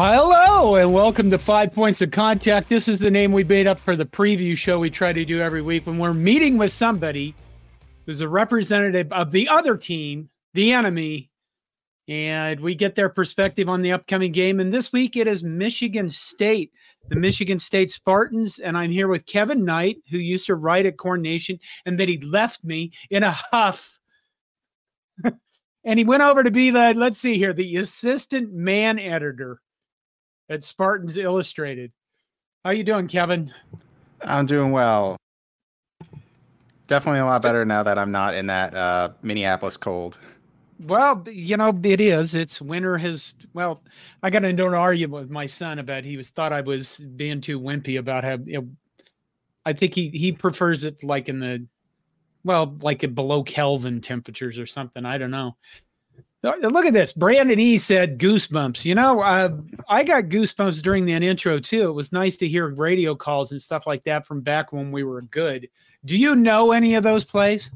Hello and welcome to Five Points of Contact. This is the name we made up for the preview show we try to do every week when we're meeting with somebody who's a representative of the other team, the enemy, and we get their perspective on the upcoming game. And this week it is Michigan State, the Michigan State Spartans. And I'm here with Kevin Knight, who used to write at Corn Nation, and then he left me in a huff. and he went over to be the, let's see here, the assistant man editor at Spartans Illustrated. How you doing, Kevin? I'm doing well. Definitely a lot better now that I'm not in that uh, Minneapolis cold. Well, you know, it is. It's winter has well, I got into an argument with my son about he was thought I was being too wimpy about how you know, I think he he prefers it like in the well, like at below Kelvin temperatures or something. I don't know. Uh, look at this. Brandon E said goosebumps. You know, uh, I got goosebumps during that intro too. It was nice to hear radio calls and stuff like that from back when we were good. Do you know any of those plays?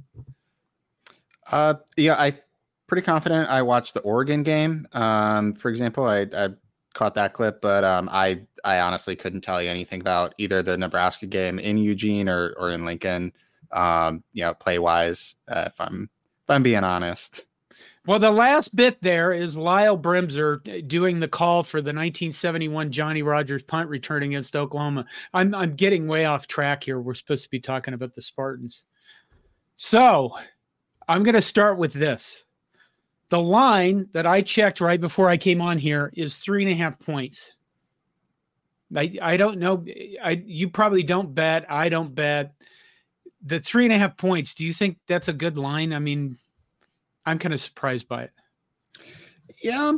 Uh, yeah, I pretty confident. I watched the Oregon game. Um, for example, I, I caught that clip, but um, I I honestly couldn't tell you anything about either the Nebraska game in Eugene or or in Lincoln. Um, you know, play wise, uh, if I'm if I'm being honest. Well, the last bit there is Lyle Bremser doing the call for the 1971 Johnny Rodgers punt return against Oklahoma. I'm I'm getting way off track here. We're supposed to be talking about the Spartans. So I'm going to start with this. The line that I checked right before I came on here is three and a half points. I, I don't know. I you probably don't bet. I don't bet. The three and a half points. Do you think that's a good line? I mean, I'm kind of surprised by it. Yeah,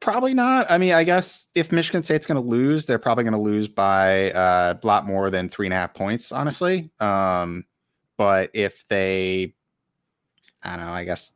probably not. I mean, I guess if Michigan State's going to lose, they're probably going to lose by uh, a lot more than three and a half points, honestly. Um, but if they, I don't know, I guess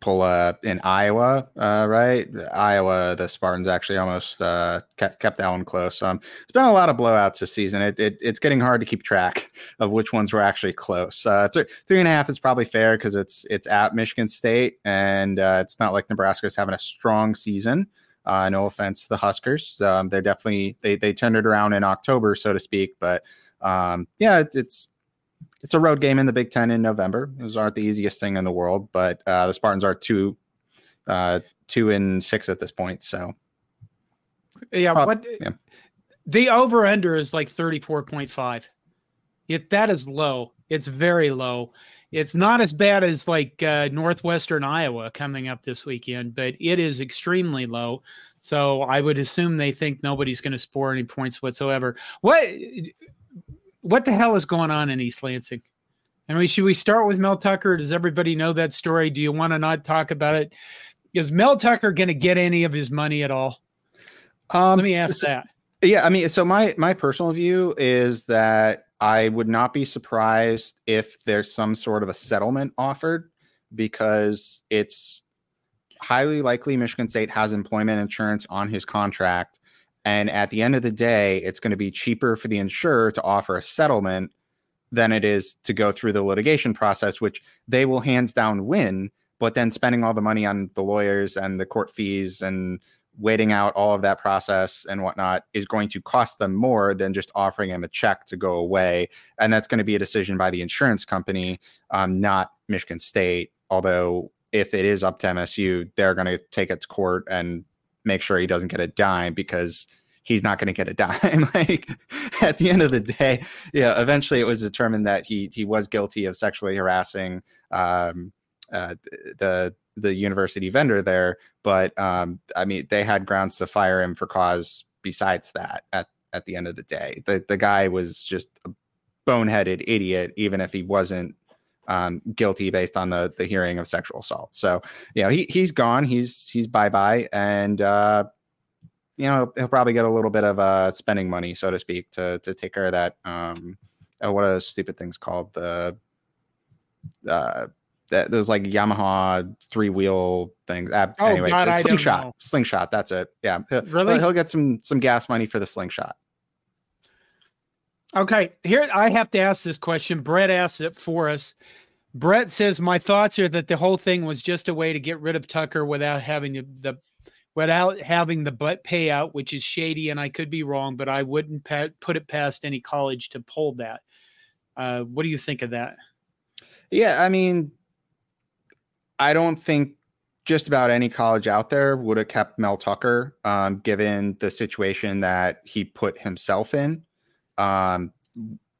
pull uh, in Iowa, uh, right? Iowa, the Spartans actually almost uh, kept, kept that one close. Um, it's been a lot of blowouts this season. It, it, it's getting hard to keep track of which ones were actually close. Uh, th- three and a half is probably fair because it's it's at Michigan State, and uh, it's not like Nebraska is having a strong season. Uh, no offense to the Huskers, um, they're definitely they they turned it around in October, so to speak. But um, yeah, it, it's it's a road game in the Big Ten in November. Those aren't the easiest thing in the world, but uh, the Spartans are two, uh, two and six at this point. So, yeah, uh, what yeah. the over under is like thirty four point five. It that is low. It's very low. It's not as bad as like uh, northwestern Iowa coming up this weekend, but it is extremely low. So I would assume they think nobody's going to score any points whatsoever. What what the hell is going on in East Lansing? I mean, should we start with Mel Tucker? Does everybody know that story? Do you want to not talk about it? Is Mel Tucker going to get any of his money at all? Um, Let me ask that. Yeah, I mean, so my my personal view is that I would not be surprised if there's some sort of a settlement offered because it's highly likely Michigan State has employment insurance on his contract and at the end of the day, it's going to be cheaper for the insurer to offer a settlement than it is to go through the litigation process, which they will hands down win. But then spending all the money on the lawyers and the court fees and waiting out all of that process and whatnot is going to cost them more than just offering them a check to go away. And that's going to be a decision by the insurance company, um, not Michigan State. Although, if it is up to MSU, they're going to take it to court and make sure he doesn't get a dime because he's not going to get a dime. like at the end of the day, yeah, eventually it was determined that he he was guilty of sexually harassing um, uh, the the university vendor there. But um, I mean, they had grounds to fire him for cause besides that. At at the end of the day, the the guy was just a boneheaded idiot, even if he wasn't um, guilty based on the the hearing of sexual assault. So you know he he's gone. He's he's bye bye, and uh, you know he'll probably get a little bit of uh spending money so to speak to to take care of that um uh, what are those stupid things called the uh that those like Yamaha three wheel things. Uh, oh, anyway, God, slingshot, slingshot. That's it. Yeah, he'll, really. He'll get some some gas money for the slingshot. Okay, here I have to ask this question. Brett asked it for us. Brett says my thoughts are that the whole thing was just a way to get rid of Tucker without having the without having the payout, which is shady, and I could be wrong, but I wouldn't put it past any college to pull that. Uh, what do you think of that? Yeah, I mean, I don't think just about any college out there would have kept Mel Tucker, um, given the situation that he put himself in. Um,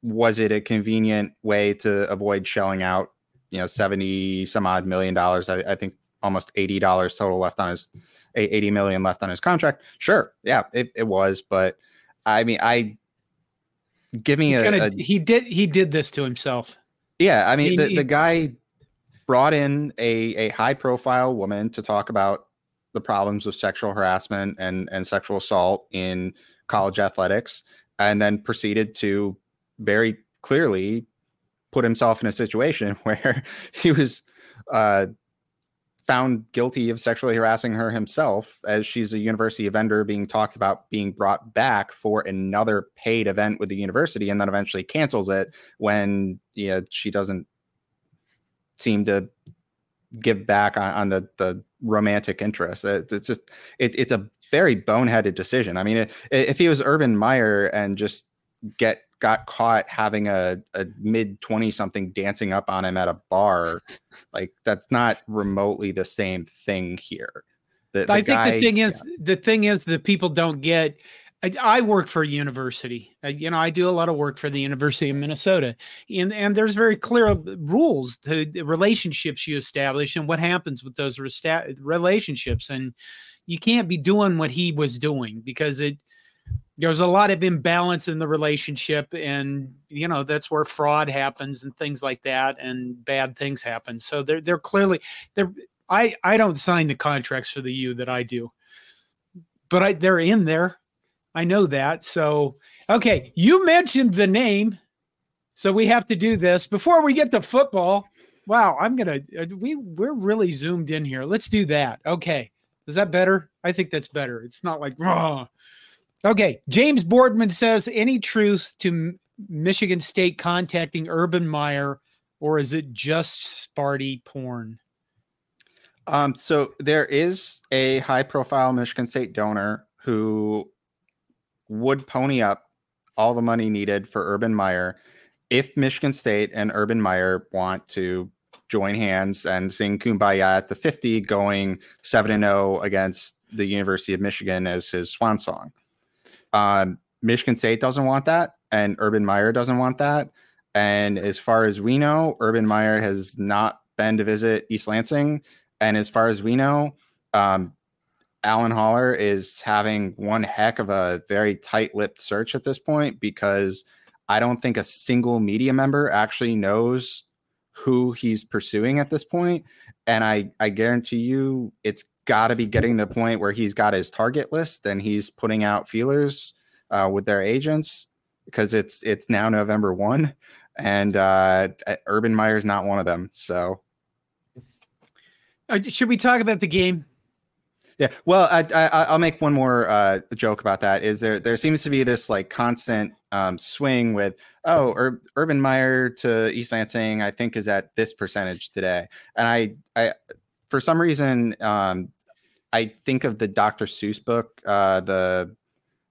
was it a convenient way to avoid shelling out, you know, 70 some odd million dollars? I, I think almost $80 total left on his 80 million left on his contract. Sure. Yeah, it, it was. But I mean, I give me a, a, he did, he did this to himself. Yeah. I mean, he, the, the guy brought in a, a high profile woman to talk about the problems of sexual harassment and, and sexual assault in college athletics, and then proceeded to very clearly put himself in a situation where he was uh, found guilty of sexually harassing her himself as she's a university vendor being talked about being brought back for another paid event with the university and then eventually cancels it when you know, she doesn't seem to give back on, on the the romantic interest. It, it's just it, it's a very boneheaded decision. I mean, it, if he was Urban Meyer and just get got caught having a, a mid 20 something dancing up on him at a bar, like that's not remotely the same thing here. The, the I guy, think the thing is yeah. the thing is that people don't get I, I, work for a university. I, you know, I do a lot of work for the University of Minnesota, and and there's very clear rules to the relationships you establish and what happens with those resta- relationships. And you can't be doing what he was doing because it there's a lot of imbalance in the relationship, and you know that's where fraud happens and things like that, and bad things happen. So they're they're clearly they're. I I don't sign the contracts for the U that I do, but I they're in there I know that. So, okay, you mentioned the name. So we have to do this before we get to football. Wow, I'm to uh, we we're really zoomed in here. Let's do that. Okay. Is that better? I think that's better. It's not like oh. Okay, James Boardman says any truth to Michigan State contacting Urban Meyer or is it just Sparty porn? Um, so there is a high profile Michigan State donor who would pony up all the money needed for Urban Meyer if Michigan State and Urban Meyer want to join hands and sing Kumbaya at the 50, going 7 and 0 against the University of Michigan as his swan song. Um, Michigan State doesn't want that, and Urban Meyer doesn't want that. And as far as we know, Urban Meyer has not been to visit East Lansing. And as far as we know, um, Alan Haller is having one heck of a very tight lipped search at this point because I don't think a single media member actually knows who he's pursuing at this point. And I, I guarantee you it's got to be getting to the point where he's got his target list and he's putting out feelers uh, with their agents because it's it's now November 1 and uh, Urban Meyer's not one of them. So should we talk about the game? Yeah, well, I, I will make one more uh, joke about that. Is there there seems to be this like constant um, swing with oh Ur- Urban Meyer to East Lansing I think is at this percentage today, and I I for some reason um, I think of the Dr. Seuss book uh, the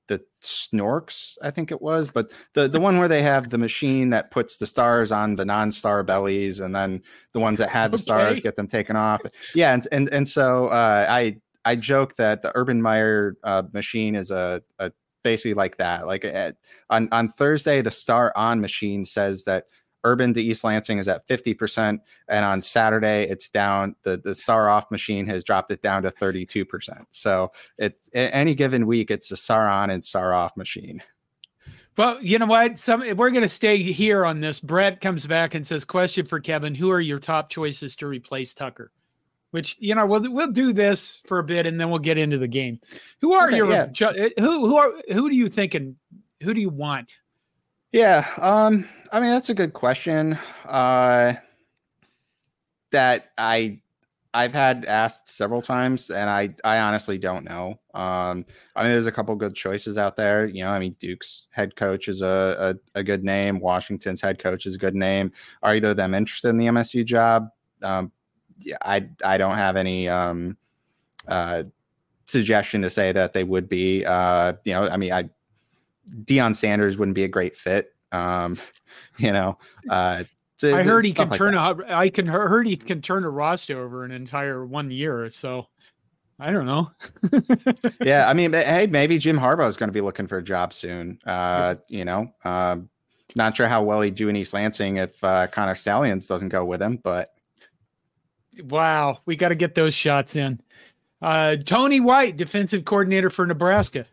the Snorks I think it was, but the the one where they have the machine that puts the stars on the non-star bellies, and then the ones that had the okay. stars get them taken off. Yeah, and and and so uh, I I joke that the Urban Meyer uh, machine is a, a, basically like that. Like at, on on Thursday, the Star On machine says that Urban to East Lansing is at 50%. And on Saturday, it's down. The, the Star Off machine has dropped it down to 32%. So it's any given week, it's a Star On and Star Off machine. Well, you know what? Some we're going to stay here on this. Brett comes back and says, "Question for Kevin: Who are your top choices to replace Tucker?" which you know we'll we'll do this for a bit and then we'll get into the game. Who are okay, your yeah. Who who are who do you think and who do you want? Yeah, um, I mean that's a good question. Uh, that I I've had asked several times, and I I honestly don't know. Um, I mean, there's a couple good choices out there. You know, I mean, Duke's head coach is a, a, a good name. Washington's head coach is a good name. Are either of them interested in the MSU job? Um, I I don't have any um, uh, suggestion to say that they would be. Uh, you know, I mean, I Deion Sanders wouldn't be a great fit. Um, you know, uh, to, I heard he can like turn that. a. I can heard he can turn a roster over an entire one year. So I don't know. yeah, I mean, hey, maybe Jim Harbaugh is going to be looking for a job soon. Uh, you know, um, not sure how well he'd do in East Lansing if uh, Connor Stalions doesn't go with him, but wow, we got to get those shots in. Uh, Tony White, defensive coordinator for Nebraska.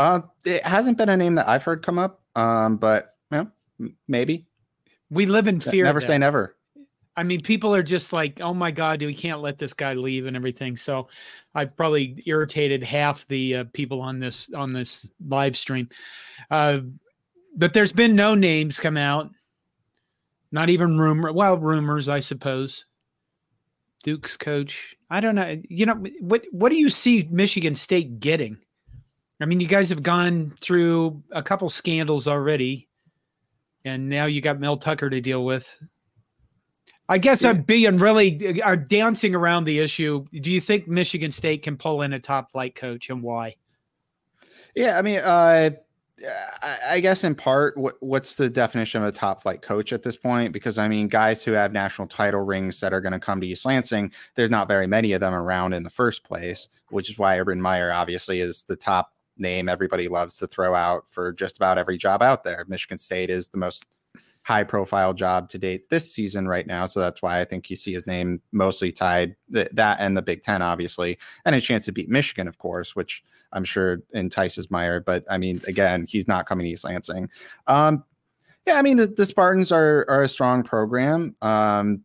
Uh, it hasn't been a name that I've heard come up, um, but yeah, maybe. We live in fear. Never say never. I mean, people are just like, "Oh my God, we can't let this guy leave" and everything. So, I've probably irritated half the uh, people on this on this live stream. Uh, but there's been no names come out. Not even rumor. Well, rumors, I suppose. Duke's coach. I don't know. You know what? What do you see Michigan State getting? I mean, you guys have gone through a couple scandals already, and now you got Mel Tucker to deal with. I guess yeah. I'm being really are dancing around the issue. Do you think Michigan State can pull in a top flight coach, and why? Yeah, I mean, uh, I guess in part, what, what's the definition of a top flight coach at this point? Because I mean, guys who have national title rings that are going to come to East Lansing, there's not very many of them around in the first place, which is why Urban Meyer obviously is the top name everybody loves to throw out for just about every job out there. Michigan State is the most high profile job to date this season right now. So that's why I think you see his name mostly tied th- that and the Big Ten, obviously, and a chance to beat Michigan, of course, which I'm sure entices Meyer. But I mean, again, he's not coming to East Lansing. Um, yeah, I mean, the, the Spartans are, are a strong program. Um,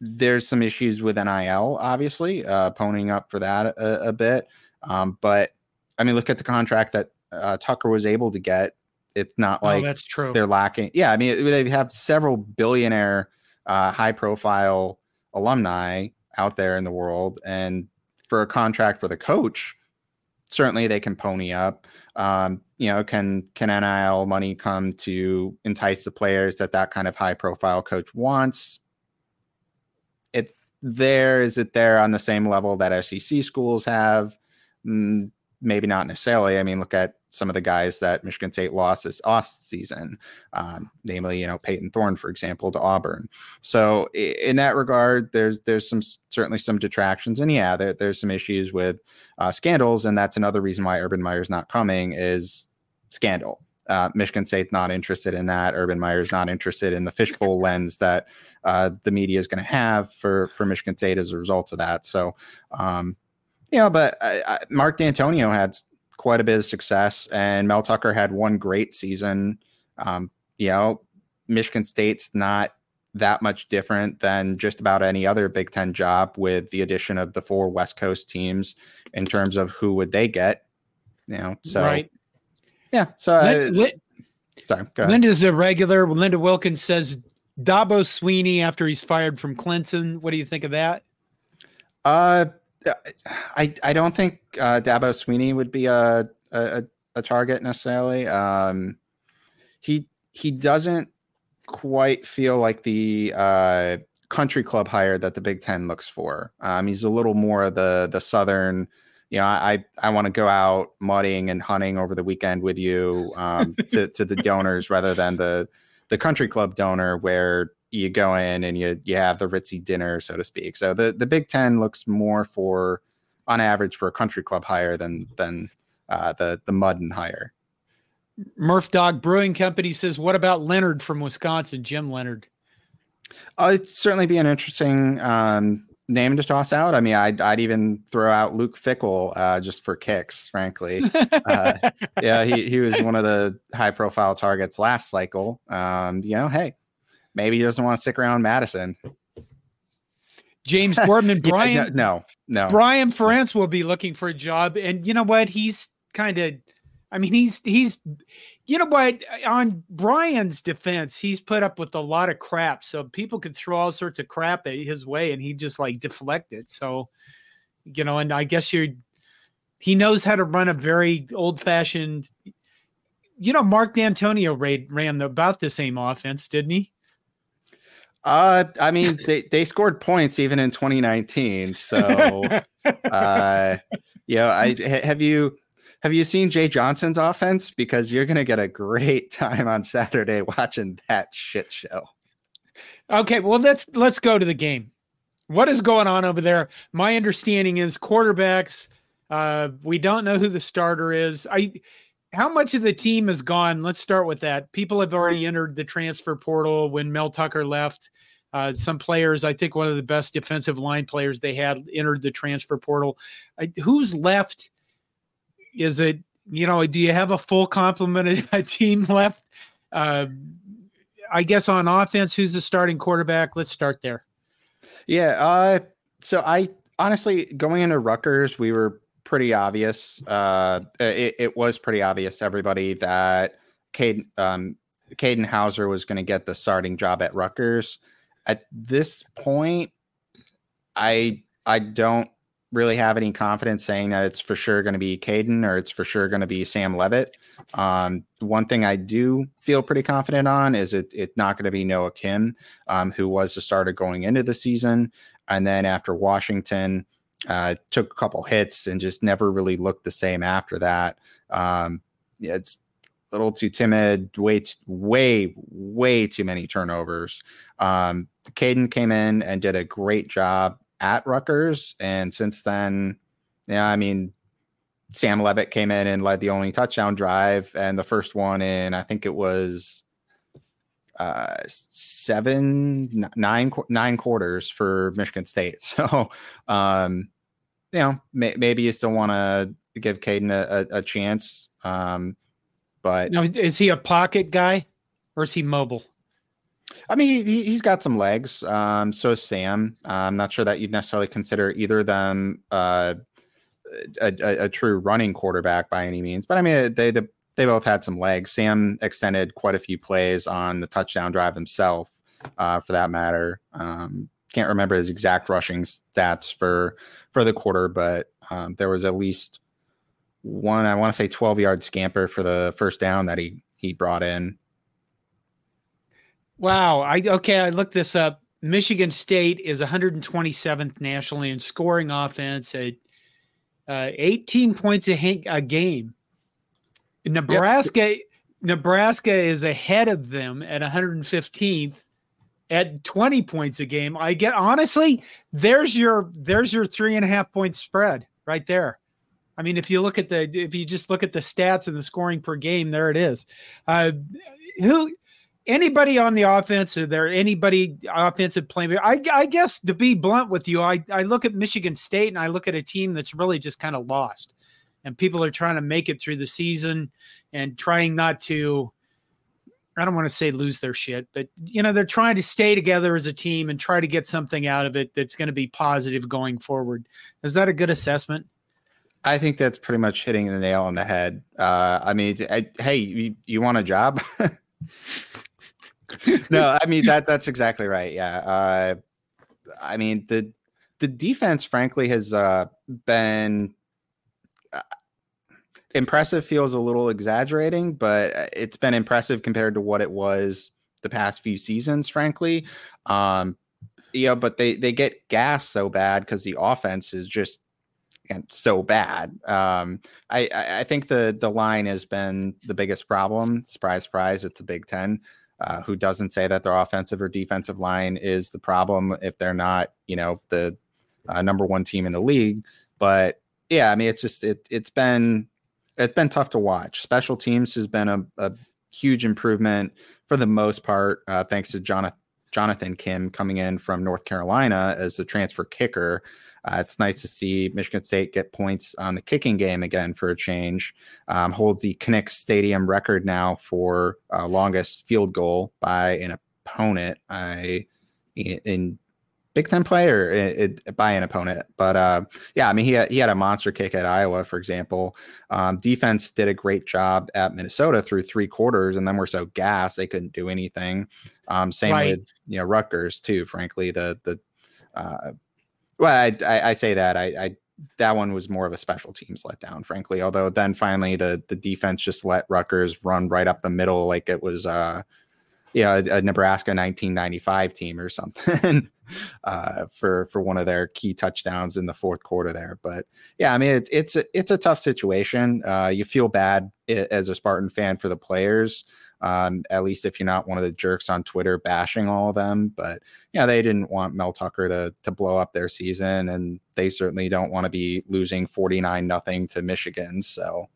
there's some issues with NIL, obviously, uh, ponying up for that a, a bit. Um, but I mean, look at the contract that uh, Tucker was able to get. It's not oh, like oh, that's true. They're lacking. Yeah, I mean, they have several billionaire, uh, high-profile alumni out there in the world, and for a contract for the coach, certainly they can pony up. Um, you know, can can NIL money come to entice the players that that kind of high-profile coach wants? It's there. Is it there on the same level that SEC schools have? Mm, maybe not necessarily. I mean, look at some of the guys that Michigan State lost this off season, um, namely, you know, Payton Thorne, for example, to Auburn. So in that regard, there's there's some certainly some detractions, and yeah, there, there's some issues with uh, scandals, and that's another reason why Urban Meyer's not coming is scandal. Uh, Michigan State's not interested in that. Urban Meyer's not interested in the fishbowl lens that uh, the media is going to have for for Michigan State as a result of that. So. Um, you know, but I, I, Mark Dantonio had quite a bit of success, and Mel Tucker had one great season. Um, you know, Michigan State's not that much different than just about any other Big Ten job, with the addition of the four West Coast teams in terms of who would they get. You know, so right. yeah. So uh, sorry, Linda's a regular. Linda Wilkins says Dabo Swinney after he's fired from Clemson. What do you think of that? Uh, I I don't think uh, Dabo Swinney would be a a, a target necessarily. Um, he he doesn't quite feel like the uh, country club hire that the Big Ten looks for. Um, he's a little more the the southern. You know, I I want to go out mudding and hunting over the weekend with you um, to to the donors rather than the the country club donor where you go in and you you have the ritzy dinner, so to speak. So the the Big Ten looks more for, on average, for a country club higher than than uh, the the mud and higher. Murph Dog Brewing Company says, "What about Leonhard from Wisconsin, Jim Leonhard?" Uh, it'd certainly be an interesting um, name to toss out. I mean, I'd, I'd even throw out Luke Fickell uh, just for kicks, frankly. uh, yeah, he, he was one of the high profile targets last cycle. Um, you know, hey, maybe he doesn't want to stick around Madison. James Boardman, Brian, yeah, no, no, Brian Ferentz will be looking for a job, and you know what? He's kind of, I mean, he's he's, you know what? On Brian's defense, he's put up with a lot of crap, so people could throw all sorts of crap at his way, and he just like deflect it. So, you know, and I guess you're, he knows how to run a very old fashioned. You know, Mark Dantonio ran, ran about the same offense, didn't he? Uh, I mean, they, they scored points even in 2019. So, uh, yeah, I have you have you seen Jay Johnson's offense? Because you're gonna get a great time on Saturday watching that shit show. Okay, well let's let's go to the game. What is going on over there? My understanding is quarterbacks. Uh, we don't know who the starter is. I how much of the team is gone? Let's start with that. People have already entered the transfer portal when Mel Tucker left. Uh, some players, I think one of the best defensive line players they had entered the transfer portal. I, who's left? Is it, you know, do you have a full complement of a team left? Uh, I guess on offense, who's the starting quarterback? Let's start there. Yeah. Uh, so I honestly, going into Rutgers, we were pretty obvious. Uh, it, it, was pretty obvious to everybody that Katin, um, Katin Houser was going to get the starting job at Rutgers. At this point, I I don't really have any confidence saying that it's for sure going to be Katin or it's for sure going to be Sam Leavitt. Um, one thing I do feel pretty confident on is it, it's not going to be Noah Kim, um, who was the starter going into the season. And then after Washington, uh, took a couple hits and just never really looked the same after that. Um, yeah, it's a little too timid, way, way, way too many turnovers. Um, Katin came in and did a great job at Rutgers, and since then, yeah, I mean, Sam Leavitt came in and led the only touchdown drive, and the first one in I think it was uh, seven, nine, nine quarters for Michigan State. So, um, you know, may, maybe you still want to give Katin a, a, a chance. Um, but now, is he a pocket guy or is he mobile? I mean, he, he's got some legs. Um, so Sam. I'm not sure that you'd necessarily consider either of them uh, a, a, a, true running quarterback by any means, but I mean, they, they they both had some legs. Sam extended quite a few plays on the touchdown drive himself, uh, for that matter. Um, can't remember his exact rushing stats for for the quarter, but um, there was at least one. I want to say twelve yard scamper for the first down that he he brought in. Wow. I okay. I looked this up. Michigan State is 127th nationally in scoring offense at uh, 18 points a, a game. Nebraska yep. Nebraska is ahead of them at 115th at 20 points a game. I get honestly, there's your there's your three and a half point spread right there. I mean, if you look at the if you just look at the stats and the scoring per game, there it is. Uh, who anybody on the offense or there anybody offensive playing I, I guess to be blunt with you I, I look at michigan state and i look at a team that's really just kind of lost and people are trying to make it through the season and trying not to I don't want to say lose their shit, but you know, they're trying to stay together as a team and try to get something out of it that's going to be positive going forward. Is that a good assessment? I think that's pretty much hitting the nail on the head. Uh, I mean, I, hey, you, you, want a job? no, I mean that that's exactly right. Yeah. Uh, I mean the the defense, frankly, has uh, been impressive feels a little exaggerating, but uh, it's been impressive compared to what it was the past few seasons, frankly. Um, yeah, but they they get gas so bad because the offense is just and so bad. Um, I I think the the line has been the biggest problem. Surprise, surprise! It's the Big Ten. Uh, who doesn't say that their offensive or defensive line is the problem if they're not, you know, the uh, number one team in the league? But yeah, I mean, it's just it it's been it's been tough to watch. Special teams has been a, a huge improvement for the most part, uh, thanks to Jonathan Jonathan Kim coming in from North Carolina as the transfer kicker. Uh, it's nice to see Michigan State get points on the kicking game again for a change. Um, holds the Kinnick Stadium record now for uh, longest field goal by an opponent. I in Big Ten player it, it, by an opponent. But uh, yeah, I mean, he had, he had a monster kick at Iowa, for example. Um, defense did a great job at Minnesota through three quarters, and then we're so gassed they couldn't do anything. Um, same right. with you know Rutgers too. Frankly, the the uh, well, I, I, I say that I, I that one was more of a special teams letdown, frankly. Although then finally the the defense just let Rutgers run right up the middle like it was uh yeah, a, a Nebraska 1995 team or something uh, for for one of their key touchdowns in the fourth quarter there. But yeah, I mean it, it's a, it's a tough situation. Uh, you feel bad as a Spartan fan for the players. Um, at least if you're not one of the jerks on Twitter bashing all of them. But yeah, they didn't want Mel Tucker to to blow up their season, and they certainly don't want to be losing 49 nothing to Michigan. So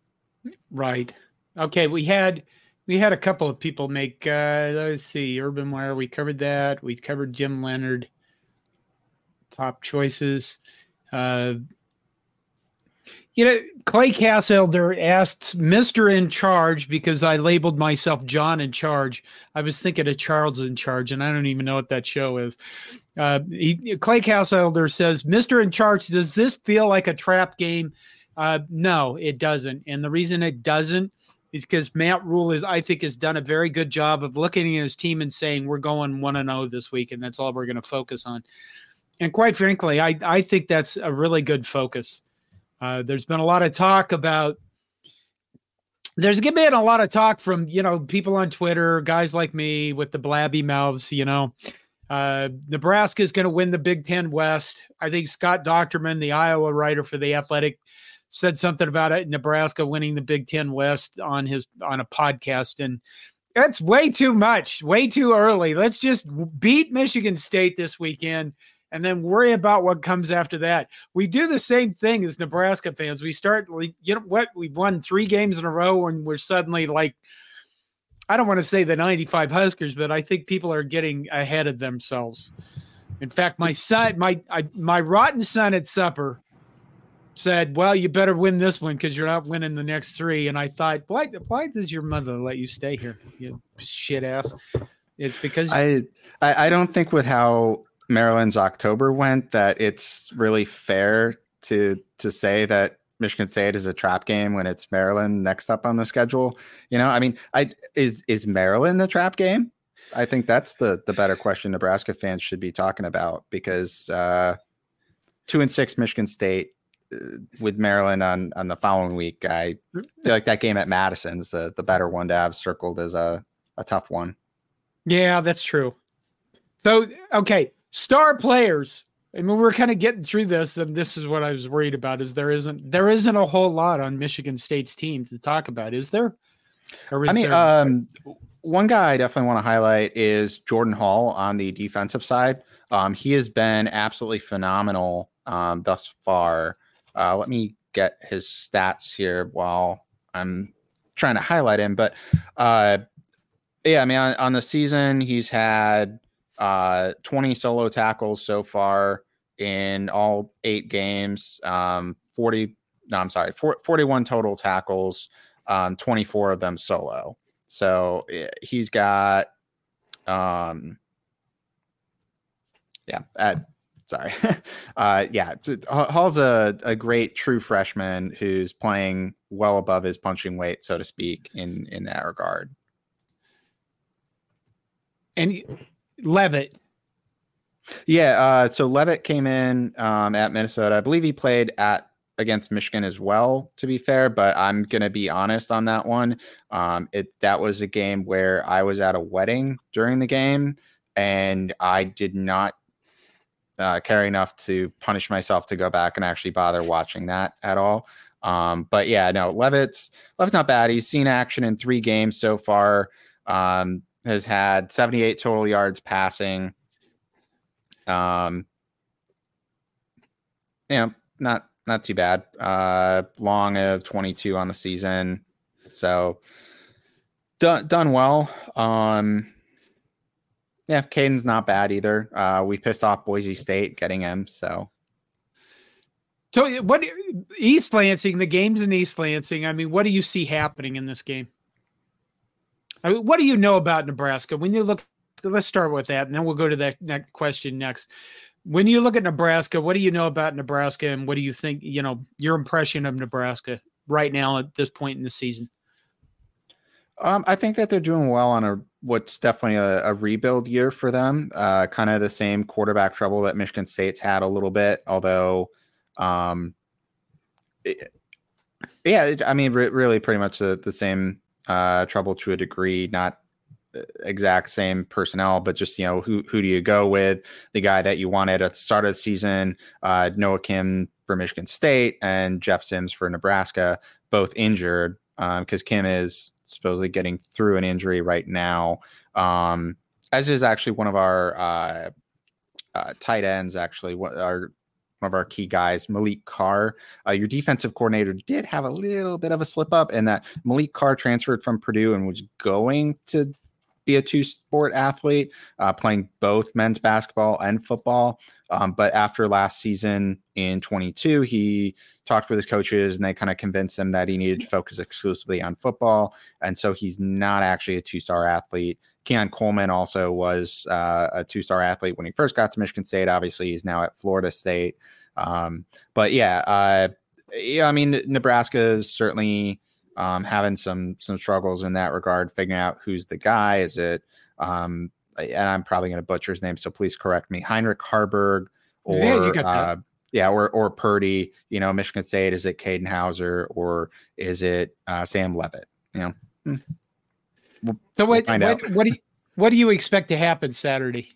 right, okay, we had we had a couple of people make uh let's see Urban Meyer we covered that we covered jim leonhard top choices. Uh you know clay casselder asks mr in charge because i labeled myself john in charge. I was thinking of charles in charge and i don't even know what that show is. Uh he, clay casselder says mr in charge does this feel like a trap game? Uh no it doesn't. And the reason it doesn't is because Matt Rhule is, I think, has done a very good job of looking at his team and saying we're going one and zero oh this week, and that's all we're going to focus on. And quite frankly, I I think that's a really good focus. Uh, there's been a lot of talk about. There's been a lot of talk from you know people on Twitter, guys like me with the blabby mouths. You know, uh, Nebraska is going to win the Big Ten West. I think Scott Dochterman, the Iowa writer for the Athletic, said something about it, Nebraska winning the Big Ten West on his on a podcast, and that's way too much, way too early. Let's just beat Michigan State this weekend and then worry about what comes after that. We do the same thing as Nebraska fans. We start, you know what? We've won three games in a row, and we're suddenly like, I don't want to say the 95 Huskers, but I think people are getting ahead of themselves. In fact, my son, my I, my rotten son at supper said, "Well, you better win this one because you're not winning the next three. And I thought, why? Why does your mother let you stay here? You shit ass. It's because I, I I don't think with how Maryland's October went that it's really fair to to say that Michigan State is a trap game when it's Maryland next up on the schedule. You know, I mean, I is is Maryland the trap game? I think that's the the better question Nebraska fans should be talking about because uh, two and six Michigan State with Maryland on on the following week. I feel like that game at Madison's the the better one to have circled as a a tough one. Yeah, that's true. So okay, star players. I mean, we're kind of getting through this, and this is what I was worried about: is there isn't there isn't a whole lot on Michigan State's team to talk about, is there? Is I mean, there- um, one guy I definitely want to highlight is Jordan Hall on the defensive side. Um, he has been absolutely phenomenal um, thus far. Uh, let me get his stats here while I'm trying to highlight him. But uh, yeah, I mean, on, on the season, he's had uh, 20 solo tackles so far in all eight games. Um, 40, no, I'm sorry, 41 total tackles, um, 24 of them solo. So he's got, um, yeah, at sorry. uh, yeah, Hall's a, a great true freshman who's playing well above his punching weight, so to speak, in in that regard. And Leavitt. Yeah, uh, so Leavitt came in um, at Minnesota. I believe he played at against Michigan as well, to be fair, but I'm gonna be honest on that one. Um, it that was a game where I was at a wedding during the game and I did not uh, care enough to punish myself to go back and actually bother watching that at all. Um, but yeah, no, Leavitt's Leavitt's not bad. He's seen action in three games so far. Um, has had 78 total yards passing. Um, yeah, not not too bad. Uh, long of 22 on the season, so done done well. Um, yeah, Katin's not bad either. Uh, we pissed off Boise State getting him, so. So what East Lansing, the games in East Lansing, I mean, what do you see happening in this game? I mean, what do you know about Nebraska? When you look, let's start with that, and then we'll go to that next question next. When you look at Nebraska, what do you know about Nebraska, and what do you think? You know, your impression of Nebraska right now at this point in the season. Um, I think that they're doing well on a what's definitely a, a rebuild year for them. Uh, kind of the same quarterback trouble that Michigan State's had a little bit, although, um, it, yeah, I mean, re- really, pretty much the, the same uh, trouble to a degree. Not exact same personnel, but just you know who who do you go with? The guy that you wanted at the start of the season, uh, Noah Kim for Michigan State and Jeff Sims for Nebraska, both injured Um, because um, Kim is supposedly getting through an injury right now. Um, as is actually one of our uh, uh, tight ends, actually, what our one of our key guys, Maliq Carr. Uh, your defensive coordinator did have a little bit of a slip up in that Maliq Carr transferred from Purdue and was going to be a two sport athlete, uh, playing both men's basketball and football. Um, but after last season in 22, he talked with his coaches and they kind of convinced him that he needed to focus exclusively on football. And so he's not actually a two star athlete. Keon Coleman also was uh, a two star athlete when he first got to Michigan State. Obviously, he's now at Florida State. Um, but yeah, uh, yeah, I mean, Nebraska is certainly um, having some some struggles in that regard, figuring out who's the guy. Is it um, and I'm probably going to butcher his name, so please correct me. Heinrich Haarberg or yeah, uh, yeah, or or Purdy. You know, Michigan State. Is it Katin Houser or is it uh, Sam Leavitt? You know. We'll, so what we'll what, what do you what do you expect to happen Saturday?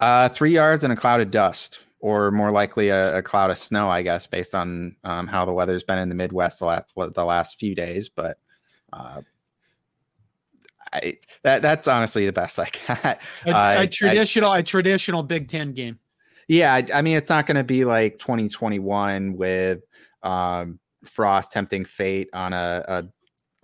Uh, three yards and a cloud of dust, or more likely a, a cloud of snow, I guess, based on um, how the weather's been in the Midwest the last, the last few days. But uh, I, that that's honestly the best I got. A, a traditional, I, a traditional Big Ten game. Yeah, I, I mean, it's not going to be like 2021 with um, Frost tempting fate on a, a,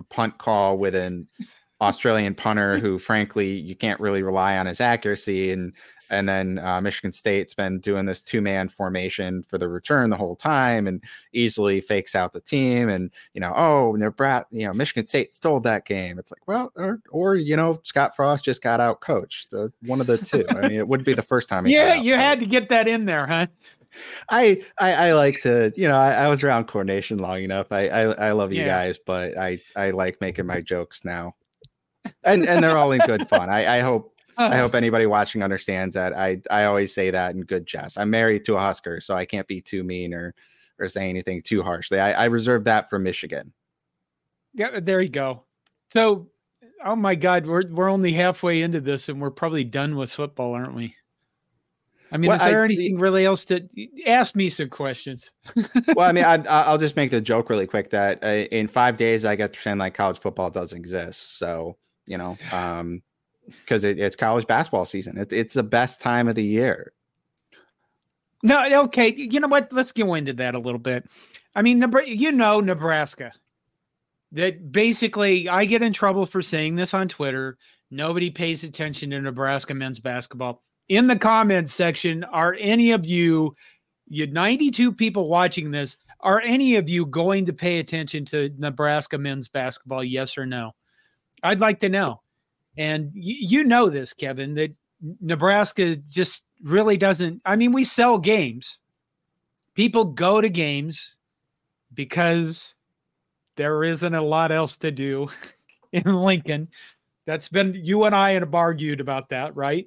a punt call with an Australian punter who, frankly, you can't really rely on his accuracy, and and then uh, Michigan State's been doing this two man formation for the return the whole time and easily fakes out the team. And, you know, oh, Nebraska, you know, Michigan State stole that game. It's like, well, or, or you know, Scott Frost just got out coached. Uh, one of the two. I mean, it wouldn't be the first time. yeah, you had to get that in there, huh? I, I, I like to you know I, I, was around Corn Nation long enough. I I, I love you yeah. guys, but I I like making my jokes now, and and they're all in good fun. I I hope I hope anybody watching understands that. I I always say that in good jest. I'm married to a Husker, so I can't be too mean or or say anything too harshly. I, I reserve that for Michigan. Yeah, there you go. So, oh my God, we're we're only halfway into this, and we're probably done with football, aren't we? I mean, well, is there I, anything really else to ask me some questions? well, I mean, I, will just make the joke really quick that uh, in five days I get to pretend like college football doesn't exist. So, you know, um, because it, it's college basketball season. It, it's the best time of the year. No, okay. You know what? Let's go into that a little bit. I mean, you know, Nebraska. That basically, I get in trouble for saying this on Twitter. Nobody pays attention to Nebraska men's basketball. In the comments section, are any of you, you 92 people watching this, are any of you going to pay attention to Nebraska men's basketball? Yes or no? I'd like to know. And y- you know this, Kevin, that Nebraska just really doesn't. I mean, we sell games. People go to games because there isn't a lot else to do in Lincoln. That's been you and I have argued about that, right?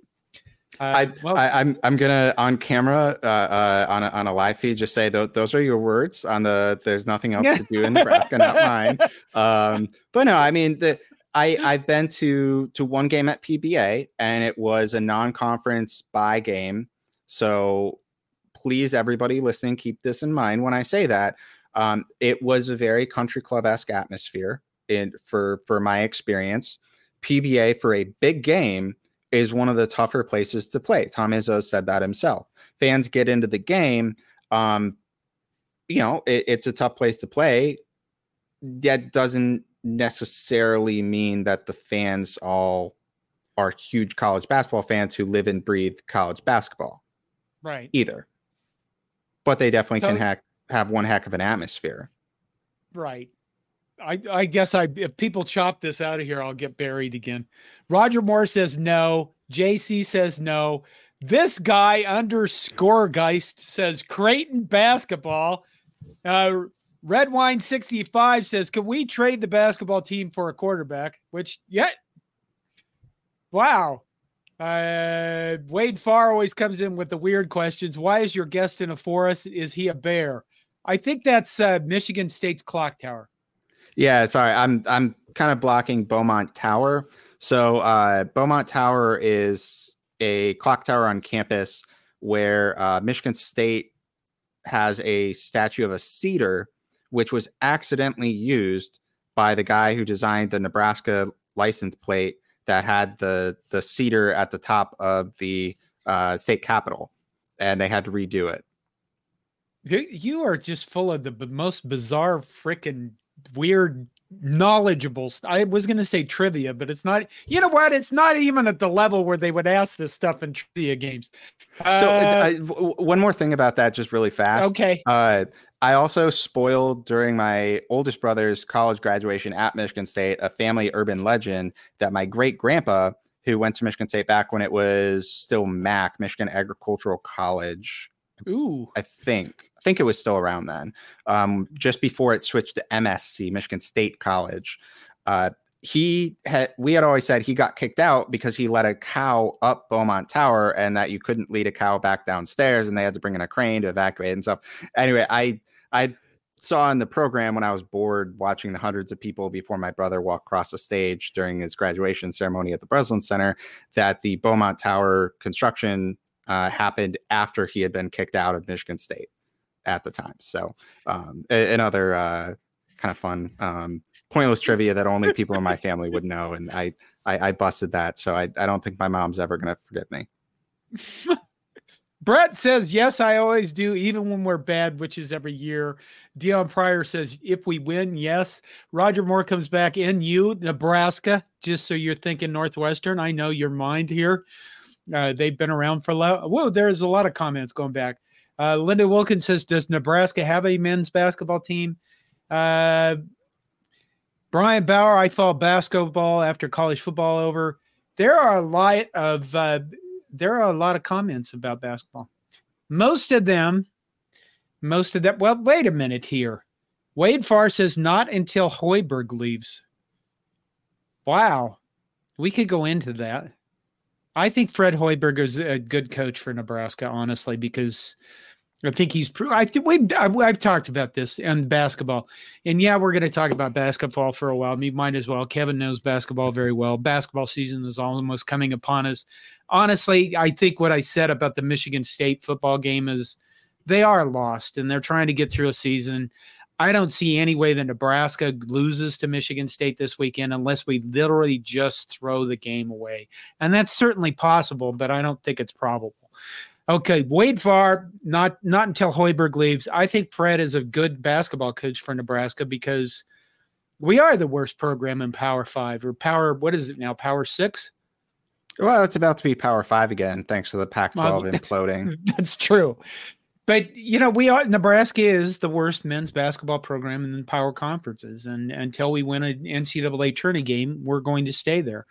Uh, I, well, I, am I'm, I'm gonna on camera uh, uh, on a, on a live feed just say th- those are your words on the. There's nothing else to do in Nebraska, not mine. Um, but no, I mean the I I've been to to one game at PBA and it was a non-conference buy game. So please, everybody listening, keep this in mind when I say that. Um, it was a very country club esque atmosphere in for for my experience. PBA for a big game is one of the tougher places to play. Tom Izzo said that himself. Fans get into the game. Um, you know, it, it's a tough place to play. That doesn't necessarily mean that the fans all are huge college basketball fans who live and breathe college basketball. Right. Either. But they definitely so, can hack, have one heck of an atmosphere. Right. I, I guess I if people chop this out of here, I'll get buried again. Roger Moore says no. JC says no. This guy underscore Geist says Creighton basketball. Uh, Red Wine 65 says, Can we trade the basketball team for a quarterback? Which, yeah. Wow. Uh, Wade Farr always comes in with the weird questions. Why is your guest in a forest? Is he a bear? I think that's uh, Michigan State's clock tower. Yeah, sorry. I'm I'm kind of blocking Beaumont Tower. So uh, Beaumont Tower is a clock tower on campus where uh, Michigan State has a statue of a cedar, which was accidentally used by the guy who designed the Nebraska license plate that had the the cedar at the top of the uh, state capitol, and they had to redo it. You are just full of the most bizarre, freaking weird, knowledgeable. I was going to say trivia, but it's not. You know what? It's not even at the level where they would ask this stuff in trivia games. Uh, so, one more thing about that, just really fast. Okay. Uh, I also spoiled during my oldest brother's college graduation at Michigan State a family urban legend that my great grandpa, who went to Michigan State back when it was still MAC, Michigan Agricultural College. Ooh. I think. Think it was still around then. Um, just before it switched to MSC, Michigan State College. Uh, he had we had always said he got kicked out because he let a cow up Beaumont Tower and that you couldn't lead a cow back downstairs and they had to bring in a crane to evacuate and stuff. Anyway, I I saw in the program when I was bored watching the hundreds of people before my brother walked across the stage during his graduation ceremony at the Breslin Center that the Beaumont Tower construction uh, happened after he had been kicked out of Michigan State at the time. So um, another uh, kind of fun, um, pointless trivia that only people in my family would know, and I I, I busted that. So I I don't think my mom's ever gonna forgive me. Brett says, Yes, I always do, even when we're bad, which is every year. Dion Pryor says, If we win, yes. Roger Moore comes back in you, Nebraska, just so you're thinking Northwestern. I know your mind here. Uh, they've been around for a lot. Whoa, there's a lot of comments going back. Uh, Linda Wilkins says, Does Nebraska have a men's basketball team? Uh, Brian Bauer, I thought basketball after college football over. There are a lot of uh, there are a lot of comments about basketball. Most of them, most of that. Well, wait a minute here. Wade Farr says not until Hoiberg leaves. Wow, we could go into that. I think Fred Hoiberg is a good coach for Nebraska, honestly, because I think he's. I think we've I've, talked about this and basketball, and yeah, we're going to talk about basketball for a while. Me might as well. Kevin knows basketball very well. Basketball season is almost coming upon us. Honestly, I think what I said about the Michigan State football game is they are lost and they're trying to get through a season. I don't see any way that Nebraska loses to Michigan State this weekend unless we literally just throw the game away, and that's certainly possible, but I don't think it's probable. Okay, Wade Farr, not not until Hoiberg leaves. I think Fred is a good basketball coach for Nebraska because we are the worst program in Power Five or Power. What is it now? Power Six. Well, it's about to be Power Five again, thanks to the Pac-12 imploding. That's true, but you know we are Nebraska is the worst men's basketball program in the power conferences, and until we win an NCAA tourney game, we're going to stay there.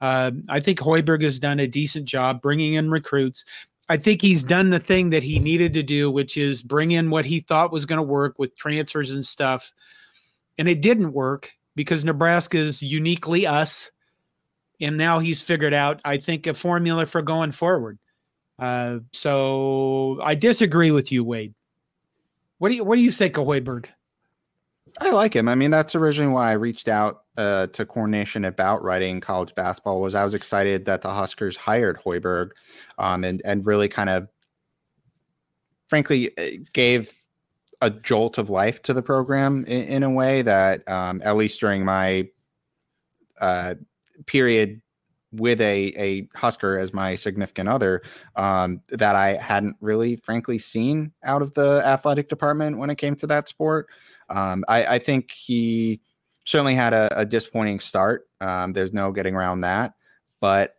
Uh, I think Hoiberg has done a decent job bringing in recruits. I think he's done the thing that he needed to do, which is bring in what he thought was going to work with transfers and stuff. And it didn't work because Nebraska is uniquely us. And now he's figured out, I think, a formula for going forward. Uh, so I disagree with you, Wade. What do you what do you think of Hoiberg? I like him. I mean, that's originally why I reached out uh, to Corn Nation about writing college basketball. Was I was excited that the Huskers hired Hoiberg, um, and and really kind of, frankly, uh, gave a jolt of life to the program in, in a way that, um, at least during my uh, period with a a Husker as my significant other, um, that I hadn't really, frankly, seen out of the athletic department when it came to that sport. Um, I, I, think he certainly had a, a disappointing start. Um, there's no getting around that. But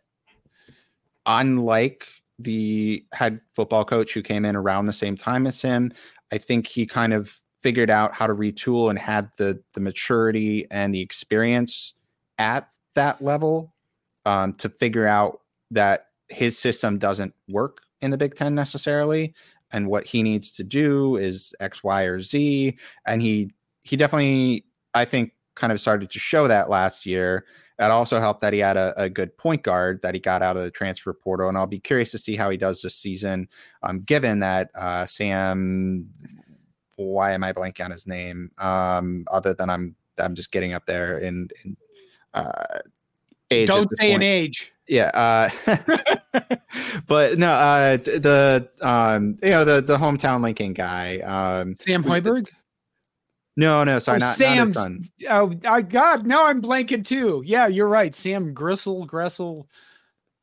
unlike the head football coach who came in around the same time as him, I think he kind of figured out how to retool and had the the maturity and the experience at that level um, to figure out that his system doesn't work in the Big Ten necessarily, and what he needs to do is X, Y, or Z. And he he definitely, I think, kind of started to show that last year. It also helped that he had a, a, good point guard that he got out of the transfer portal, and I'll be curious to see how he does this season. Um, given that uh, Sam, why am I blanking on his name? Um, other than I'm I'm just getting up there in, in uh, age. Don't say point. an age. Yeah, uh, but no, uh, the um, you know the the hometown Lincoln guy, um, Sam Hoiberg. No, no, sorry, oh, not, Sam's, not son. Oh, I God, now I'm blanking too. Yeah, you're right. Sam Gristle, Gressel.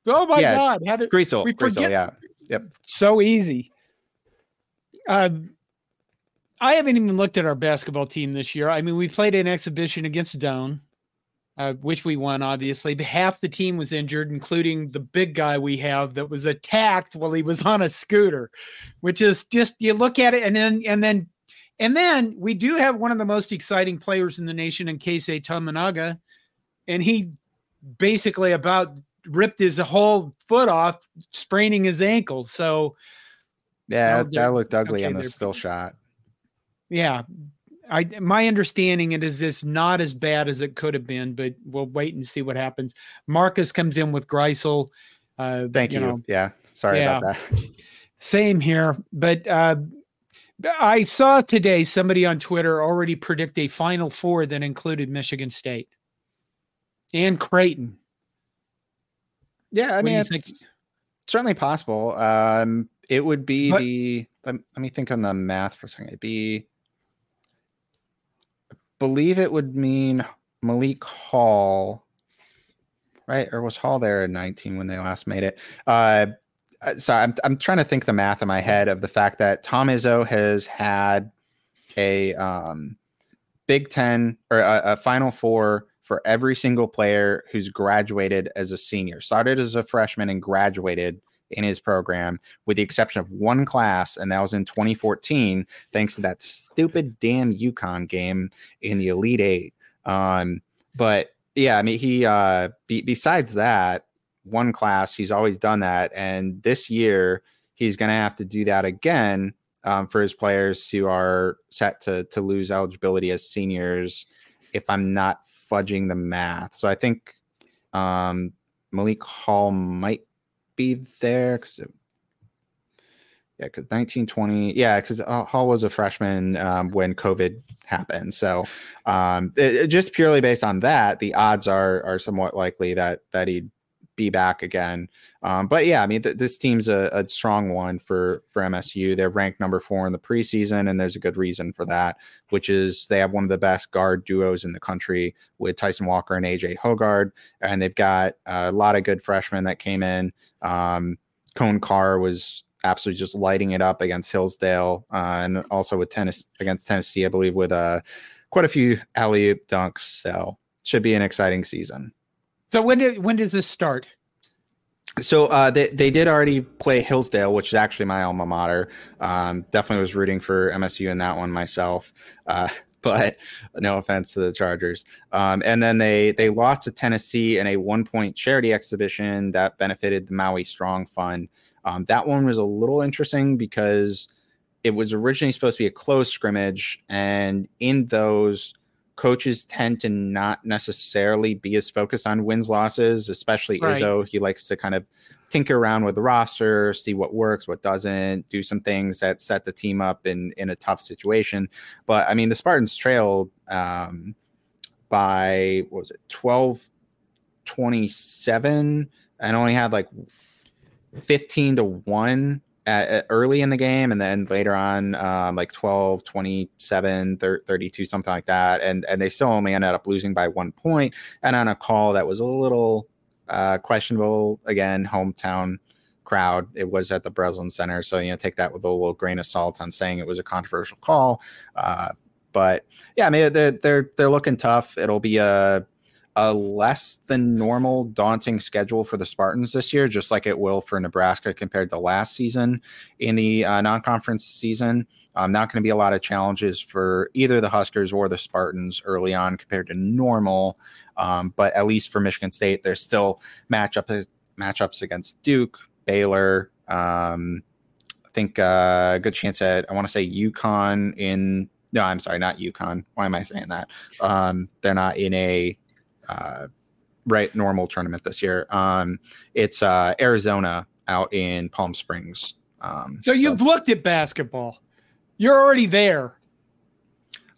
Oh my yeah, God, how did Gristle? We forget? yeah, yep. So easy. Uh, I haven't even looked at our basketball team this year. I mean, we played an exhibition against Doane, uh, which we won, obviously. But half the team was injured, including the big guy we have that was attacked while he was on a scooter, which is just you look at it and then and then and then we do have one of the most exciting players in the nation in Keisei Tominaga, and he basically about ripped his whole foot off, spraining his ankle. So yeah, you know, that looked ugly okay, in the still shot. Yeah. I my understanding it is this not as bad as it could have been, but we'll wait and see what happens. Marcus comes in with Griesel. Uh, Thank you. you. Know, yeah. Sorry yeah, about that. Same here. But uh, I saw today somebody on Twitter already predict a Final Four that included Michigan State and Creighton. Yeah, I what mean, it's certainly possible. Um, it would be but, the. Let, let, me think on the math for a second. It'd be. I believe it would mean Malik Hall, right? Or was Hall there in 19 when they last made it? Uh, uh, sorry, I'm I'm trying to think the math in my head of the fact that Tom Izzo has had a um, Big Ten or a, a, Final Four for every single player who's graduated as a senior. Started as a freshman and graduated in his program, with the exception of one class, and that was in 2014, thanks to that stupid damn UConn game in the Elite Eight. Um, but yeah, I mean, he uh, be, besides that, one class. He's always done that. And this year, he's going to have to do that again um, for his players who are set to, to lose eligibility as seniors, if I'm not fudging the math. So I think um, Malik Hall might be there because yeah, because 1920, yeah, because Hall was a freshman um, when COVID happened. So, um, it just purely based on that, the odds are are somewhat likely that that he'd be back again. Um, but yeah, I mean, th- this team's a, a, strong one for for MSU. They're ranked number four in the preseason, and there's a good reason for that, which is they have one of the best guard duos in the country with Tyson Walker and AJ Hoggard, and they've got a lot of good freshmen that came in. Um, Coen Carr was absolutely just lighting it up against Hillsdale, uh, and also with tennis against Tennessee, I believe, with uh, quite a few alley oop dunks. So should be an exciting season. So when did when does this start? So uh, they they did already play Hillsdale, which is actually my alma mater. Um, definitely was rooting for MSU in that one myself. Uh, but no offense to the Chargers. Um, and then they they lost to Tennessee in a one point charity exhibition that benefited the Maui Strong Fund. Um, that one was a little interesting because it was originally supposed to be a close scrimmage, and in those coaches tend to not necessarily be as focused on wins losses, especially right. Izzo. He likes to kind of tinker around with the roster, see what works, what doesn't, do some things that set the team up in in a tough situation. But I mean, the Spartans trailed um, by what was it 12 27 and only had like 15 to 1 at, at early in the game and then later on um, like 12 27 30, 32 something like that. And and they still only ended up losing by one point. And on a call that was a little uh, questionable again hometown crowd it was at the breslin center. So you know take that with a little grain of salt on saying it was a controversial call. Uh, but yeah i mean they're they're, they're looking tough. It'll be a a less than normal daunting schedule for the Spartans this year, just like it will for Nebraska compared to last season in the uh, non conference season. Um, not going to be a lot of challenges for either the Huskers or the Spartans early on compared to normal. Um, but at least for Michigan State, there's still matchups matchups against Duke, Baylor. Um, I think uh, a good chance at I want to say UConn in no, I'm sorry, not UConn. Why am I saying that? Um, they're not in a uh, right normal tournament this year. Um, it's uh, Arizona out in Palm Springs. Um, so you've so. looked at basketball. You're already there.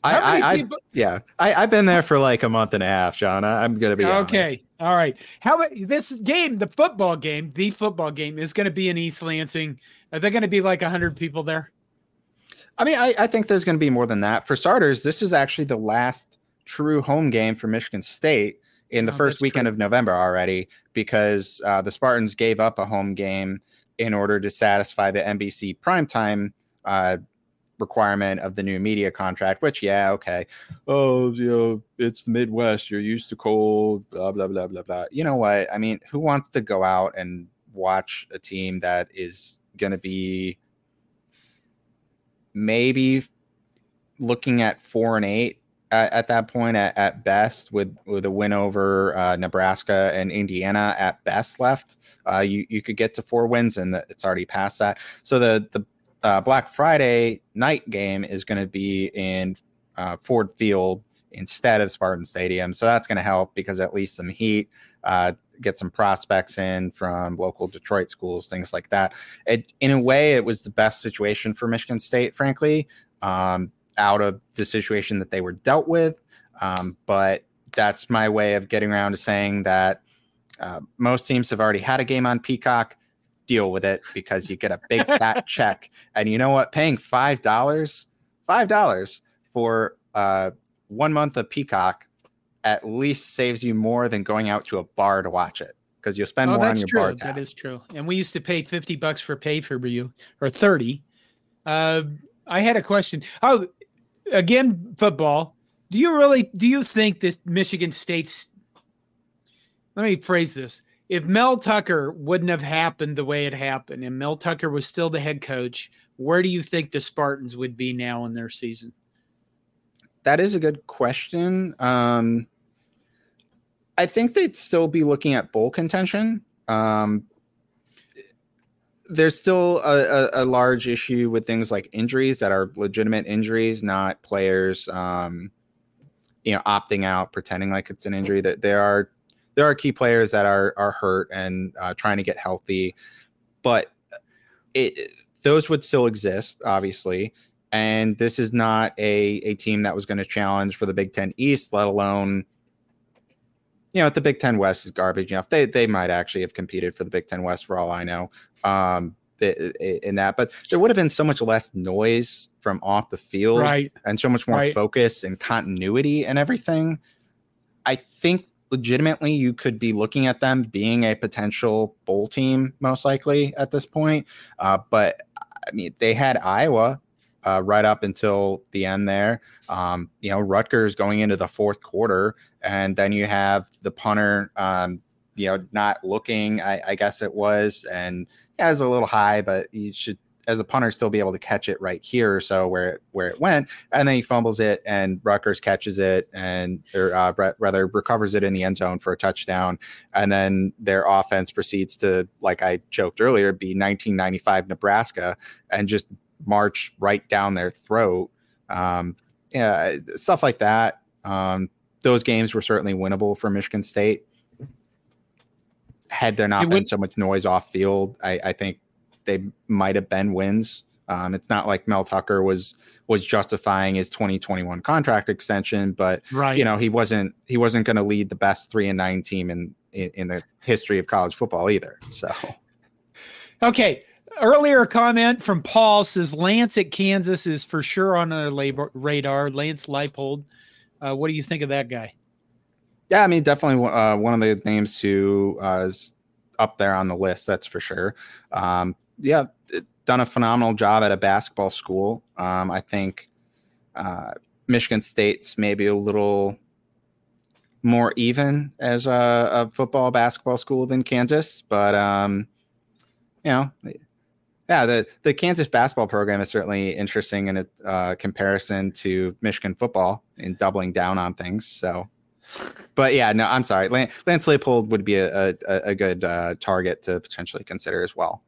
I, I, I, yeah, I, have been there for like a month and a half, John. I, am gonna be okay. Honest. All right. How about this game, the football game, the football game is going to be in East Lansing. Are there going to be like 100 people there? I mean, I, I think there's going to be more than that. For starters, this is actually the last true home game for Michigan State in the oh, first weekend true. of November already because uh, the Spartans gave up a home game in order to satisfy the NBC primetime uh, requirement of the new media contract, which, yeah, okay. Oh, you know, it's the Midwest. You're used to cold, blah, blah, blah, blah, blah. You know what? I mean, who wants to go out and watch a team that is going to be maybe looking at four and eight at, at that point at, at, best with with a win over uh, Nebraska and Indiana at best left. Uh, you you could get to four wins and it's already past that. So the the uh, Black Friday night game is going to be in uh, Ford Field instead of Spartan Stadium. So that's going to help because at least some heat, uh, get some prospects in from local Detroit schools, things like that. It, in a way, it was the best situation for Michigan State, frankly. Um, out of the situation that they were dealt with. Um, but that's my way of getting around to saying that uh, most teams have already had a game on Peacock. Deal with it because you get a big fat check, and you know what? Paying five dollars, five dollars for uh, one month of Peacock at least saves you more than going out to a bar to watch it because you'll spend oh, more on your true. bar tab. That is true. And we used to pay fifty bucks for pay for you or thirty. Uh, I had a question. Oh, again, football. Do you really do you think this Michigan State's let me phrase this. If Mel Tucker wouldn't have happened the way it happened and Mel Tucker was still the head coach, where do you think the Spartans would be now in their season? That is a good question. Um, I think they'd still be looking at bowl contention. Um, there's still a, a, a, large issue with things like injuries that are legitimate injuries, not players, um, you know, opting out, pretending like it's an injury. That there are there are key players that are are hurt and uh, trying to get healthy, but it those would still exist, obviously. And this is not a a team that was going to challenge for the Big Ten East, let alone you know, the Big Ten West is garbage enough. They they might actually have competed for the Big Ten West for all I know um, in that. But there would have been so much less noise from off the field, right. and so much more right. focus and continuity and everything. I think legitimately you could be looking at them being a potential bowl team, most likely at this point. Uh, but I mean, they had Iowa uh, right up until the end there. Um, you know, Rutgers going into the fourth quarter, and then you have the punter, um, you know, not looking, I, I guess it was, and yeah, a little high, but you should as a punter still be able to catch it right here or so where it where it went. And then he fumbles it and Rutgers catches it and or uh, rather recovers it in the end zone for a touchdown. And then their offense proceeds to like I joked earlier be 1995 Nebraska and just march right down their throat. Um, yeah stuff like that. Um, those games were certainly winnable for Michigan State had there not it been would, so much noise off field, I, I think they might have been wins. Um, it's not like Mel Tucker was was justifying his 2021 contract extension, but right. you know he wasn't he wasn't going to lead the best three and nine team in, in, in the history of college football either. So, okay. Earlier comment from Paul says Lance at Kansas is for sure on our labor radar. Lance Leipold, uh, what do you think of that guy? Yeah, I mean, definitely uh, one of the names who uh, is up there on the list. That's for sure. Um, yeah, done a phenomenal job at a basketball school. Um, I think uh, Michigan State's maybe a little more even as a, a football basketball school than Kansas, but um, you know, yeah, the the Kansas basketball program is certainly interesting in a uh, comparison to Michigan football in doubling down on things. So but yeah, no, I'm sorry. Lance, Lance Leipold would be a, a, a good uh, target to potentially consider as well.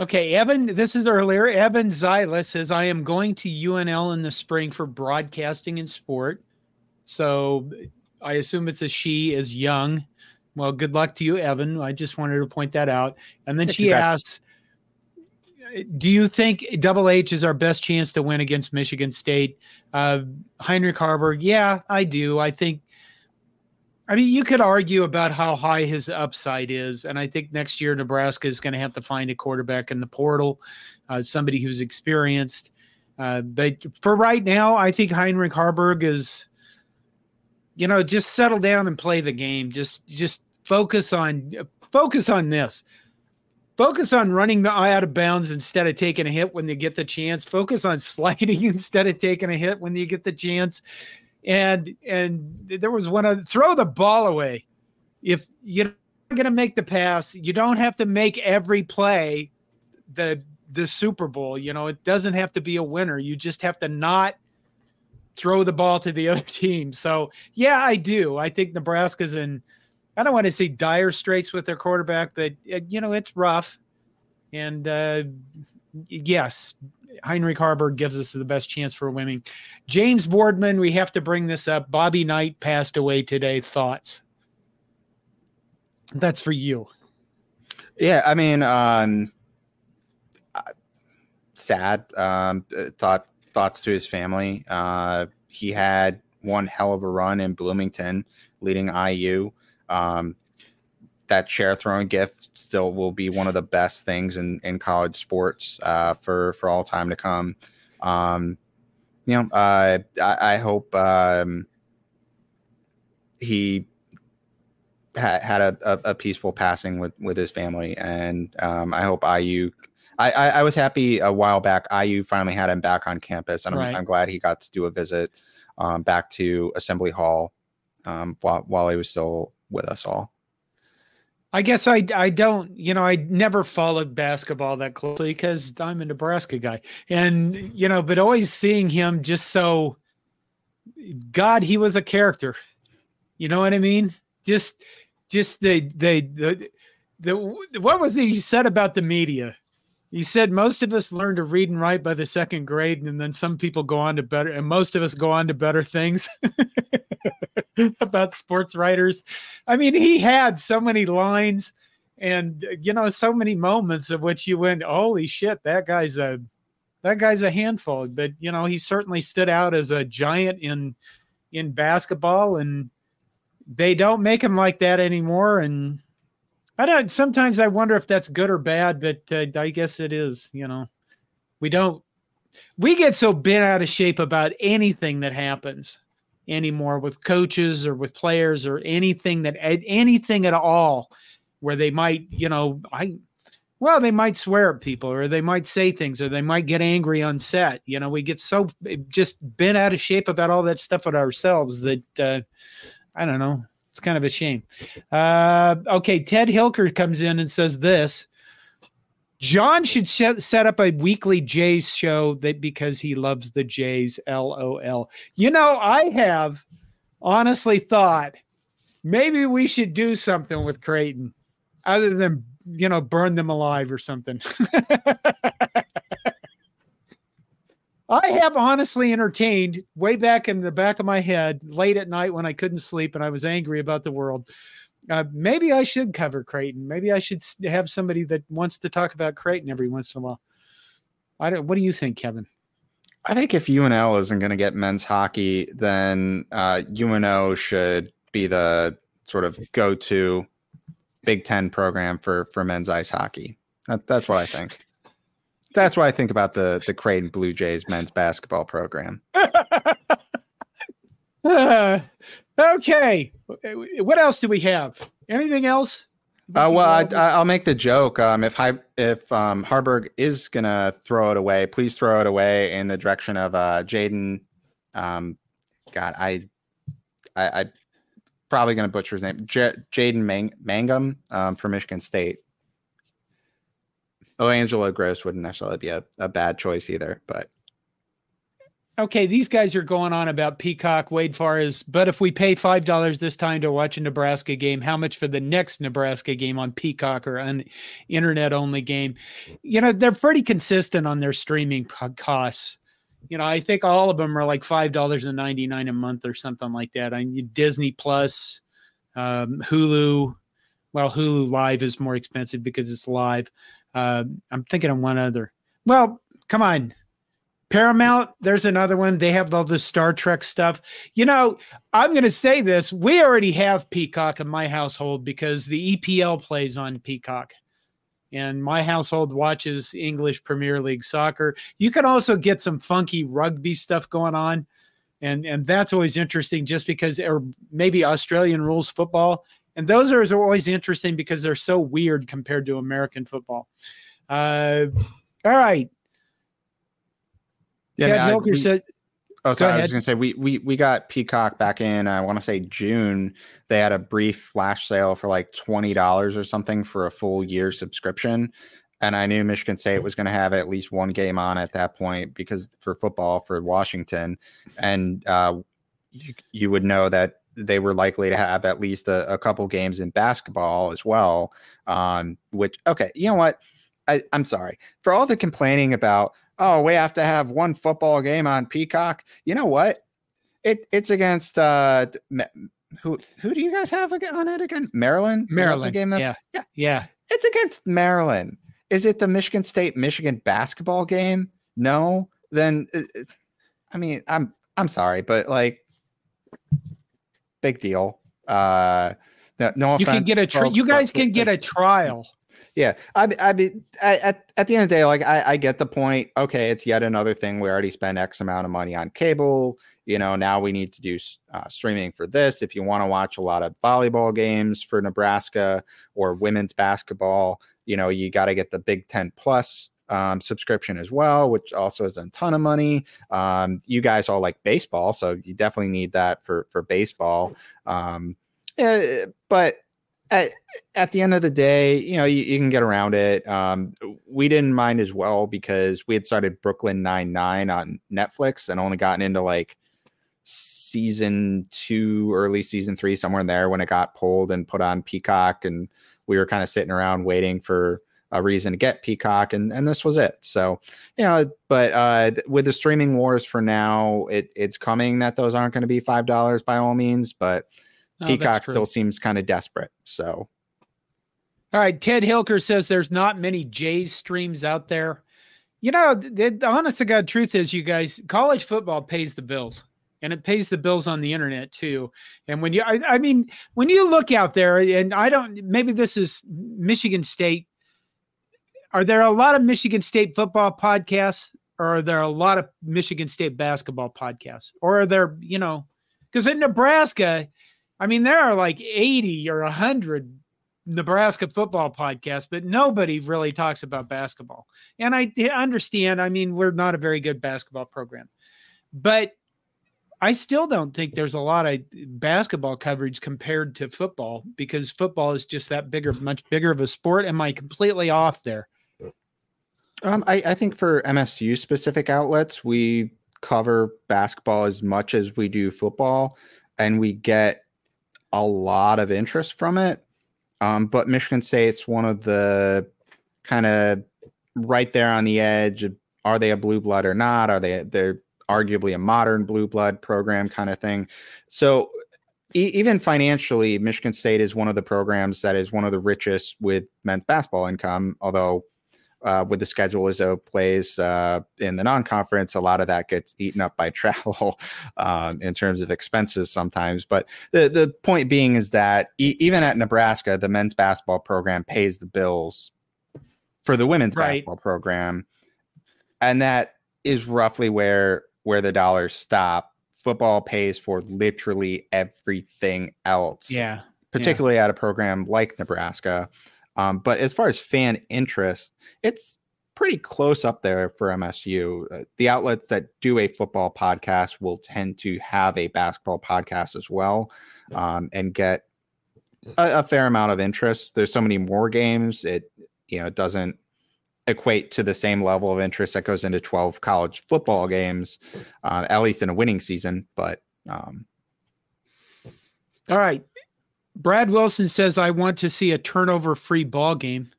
Okay, Evan, this is earlier. Evan Zyla says, I am going to UNL in the spring for broadcasting and sport. So I assume it's a she is young. Well, good luck to you, Evan. I just wanted to point that out. And then she asks, do you think Double H is our best chance to win against Michigan State? Uh, Heinrich Haarberg, yeah, I do. I think I mean, you could argue about how high his upside is, and I think next year Nebraska is going to have to find a quarterback in the portal, uh, somebody who's experienced. Uh, but for right now, I think Heinrich Haarberg is, you know, just settle down and play the game. Just just focus on focus on this. Focus on running the eye out of bounds instead of taking a hit when you get the chance. Focus on sliding instead of taking a hit when you get the chance. And and there was one of throw the ball away. If you're going to make the pass, you don't have to make every play the the Super Bowl. You know, it doesn't have to be a winner. You just have to not throw the ball to the other team. So yeah, I do. I think Nebraska's in I don't want to say dire straits with their quarterback, but uh, you know it's rough. And uh, yes, Heinrich Haarberg gives us the best chance for winning. James Boardman, we have to bring this up. Bobby Knight passed away today. Thoughts? That's for you. Yeah, I mean, um, sad. Um, thought thoughts to his family. Uh, he had one hell of a run in Bloomington, leading IU. Um, that chair throwing gift still will be one of the best things in, in college sports uh, for for all time to come. Um, you know, uh, I, I, hope um, he ha- had a, a, a, peaceful passing with with his family, and um, I hope IU. I, I, I, was happy a while back. IU finally had him back on campus, and I'm, right. I'm glad he got to do a visit um, back to Assembly Hall um, while while he was still with us all. I guess I I don't you know I never followed basketball that closely because I'm a Nebraska guy. And you know but always seeing him just so God he was a character. You know what I mean? Just just the the the, the what was it he said about the media? He said most of us learn to read and write by the second grade, and then some people go on to better, and most of us go on to better things about sports writers. I mean, he had so many lines and you know so many moments of which you went, "Holy shit, that guy's a that guy's a handful." But you know, he certainly stood out as a giant in in basketball, and they don't make him like that anymore. And I don't. Sometimes I wonder if that's good or bad, but uh, I guess it is. You know, we don't. We get so bent out of shape about anything that happens anymore with coaches or with players or anything that anything at all, where they might, you know, I. Well, they might swear at people, or they might say things, or they might get angry on set. You know, we get so just bent out of shape about all that stuff at ourselves that uh, I don't know it's kind of a shame. Uh, okay, Ted Hilker comes in and says this. John should set, set up a weekly Jays show that because he loves the Jays. LOL. You know, I have honestly thought maybe we should do something with Creighton other than, you know, burn them alive or something. I have honestly entertained way back in the back of my head late at night when I couldn't sleep and I was angry about the world. Uh, maybe I should cover Creighton. Maybe I should have somebody that wants to talk about Creighton every once in a while. I don't. What do you think, Kevin? I think if UNL isn't going to get men's hockey, then uh, UNO should be the sort of go-to Big Ten program for for men's ice hockey. That, that's what I think. That's what I think about the the Creighton Blue Jays men's basketball program. uh, okay, what else do we have? Anything else? Uh, well, I, will make the joke. Um, if Hi- if um, Haarberg is gonna throw it away, please throw it away in the direction of uh, Jaden. Um, God, I, I, I probably gonna butcher his name. J- Jaden Mang- Mangham um, from Michigan State. Oh, Angelo Grose wouldn't necessarily be a, a bad choice either, but okay, these guys are going on about Peacock, Wade Forrest, but if we pay five dollars this time to watch a Nebraska game, how much for the next Nebraska game on Peacock or an internet only game? You know, they're pretty consistent on their streaming costs. You know, I think all of them are like five dollars and ninety nine a month or something like that. I need Disney Plus, um, Hulu. Well, Hulu Live is more expensive because it's live. Uh, I'm thinking of one other. Well, come on, Paramount, there's another one. They have all the Star Trek stuff. You know, I'm going to say this. We already have Peacock in my household because the EPL plays on Peacock. And my household watches English Premier League soccer. You can also get some funky rugby stuff going on. And, and that's always interesting just because, or maybe Australian rules football. And those are always interesting because they're so weird compared to American football. Uh, all right. Yeah, Ted I- we- said, Oh, Go sorry. I was going to say we we we got Peacock back in. I want to say June. They had a brief flash sale for like twenty dollars or something for a full year subscription, and I knew Michigan State was going to have at least one game on at that point because for football for Washington, and uh, you you would know that they were likely to have at least a, a couple games in basketball as well. Um, which okay, you know what? I, I'm sorry for all the complaining about oh, we have to have one football game on Peacock. You know what? It it's against uh who who do you guys have again on it again? Maryland. Is that the Maryland. game that yeah. yeah. Yeah. it's against Maryland. Is it the Michigan State Michigan basketball game? No. Then it- it's, I mean, I'm I'm sorry, but like big deal. Uh no, no You can get a tri- folks, you guys can get a trial. Yeah, I I mean, I, at at the end of the day, like I, I get the point. Okay, it's yet another thing. We already spent X amount of money on cable. You know, now we need to do uh, streaming for this. If you want to watch a lot of volleyball games for Nebraska or women's basketball, you know, you got to get the Big Ten Plus um, subscription as well, which also is a ton of money. Um, you guys all like baseball, so you definitely need that for for baseball. Um, yeah, but at, at the end of the day, you know, you, you can get around it. Um, we didn't mind as well because we had started Brooklyn Nine Nine on Netflix and only gotten into like season two, early season three, somewhere in there when it got pulled and put on Peacock, and we were kind of sitting around waiting for a reason to get Peacock, and and this was it. So, you know, but uh, with the streaming wars for now, it it's coming that those aren't going to be five dollars by all means, but Oh, Peacock still seems kind of desperate. So. All right. Ted Hilker says there's not many Jays streams out there. You know, the, the honest to God truth is, you guys, college football pays the bills and it pays the bills on the internet too. And when you, I, I mean, when you look out there, and I don't, maybe this is Michigan State. Are there a lot of Michigan State football podcasts or are there a lot of Michigan State basketball podcasts? Or are there, you know, because in Nebraska, I mean, there are like 80 or 100 Nebraska football podcasts, but nobody really talks about basketball. And I understand, I mean, we're not a very good basketball program, but I still don't think there's a lot of basketball coverage compared to football because football is just that bigger, much bigger of a sport. Am I completely off there? Um, I, I think for MSU specific outlets, we cover basketball as much as we do football, and we get a lot of interest from it. Um, but Michigan State's one of the kind of right there on the edge. Are they a blue blood or not? Are they they're arguably a modern blue blood program kind of thing? So e- even financially, Michigan State is one of the programs that is one of the richest with men's basketball income, although uh, with the schedule as Izzo plays uh, in the non-conference, a lot of that gets eaten up by travel um, in terms of expenses sometimes. But the the point being is that e- even at Nebraska, the men's basketball program pays the bills for the women's Right. basketball program, and that is roughly where where the dollars stop. Football pays for literally everything else Yeah. particularly at a program like Nebraska. Um, but as far as fan interest, it's pretty close up there for MSU. Uh, the outlets that do a football podcast will tend to have a basketball podcast as well um, and get a, a fair amount of interest. There's so many more games, it you know it doesn't equate to the same level of interest that goes into 12 college football games, uh, at least in a winning season. But um, All right. Brad Wilson says, I want to see a turnover free ball game.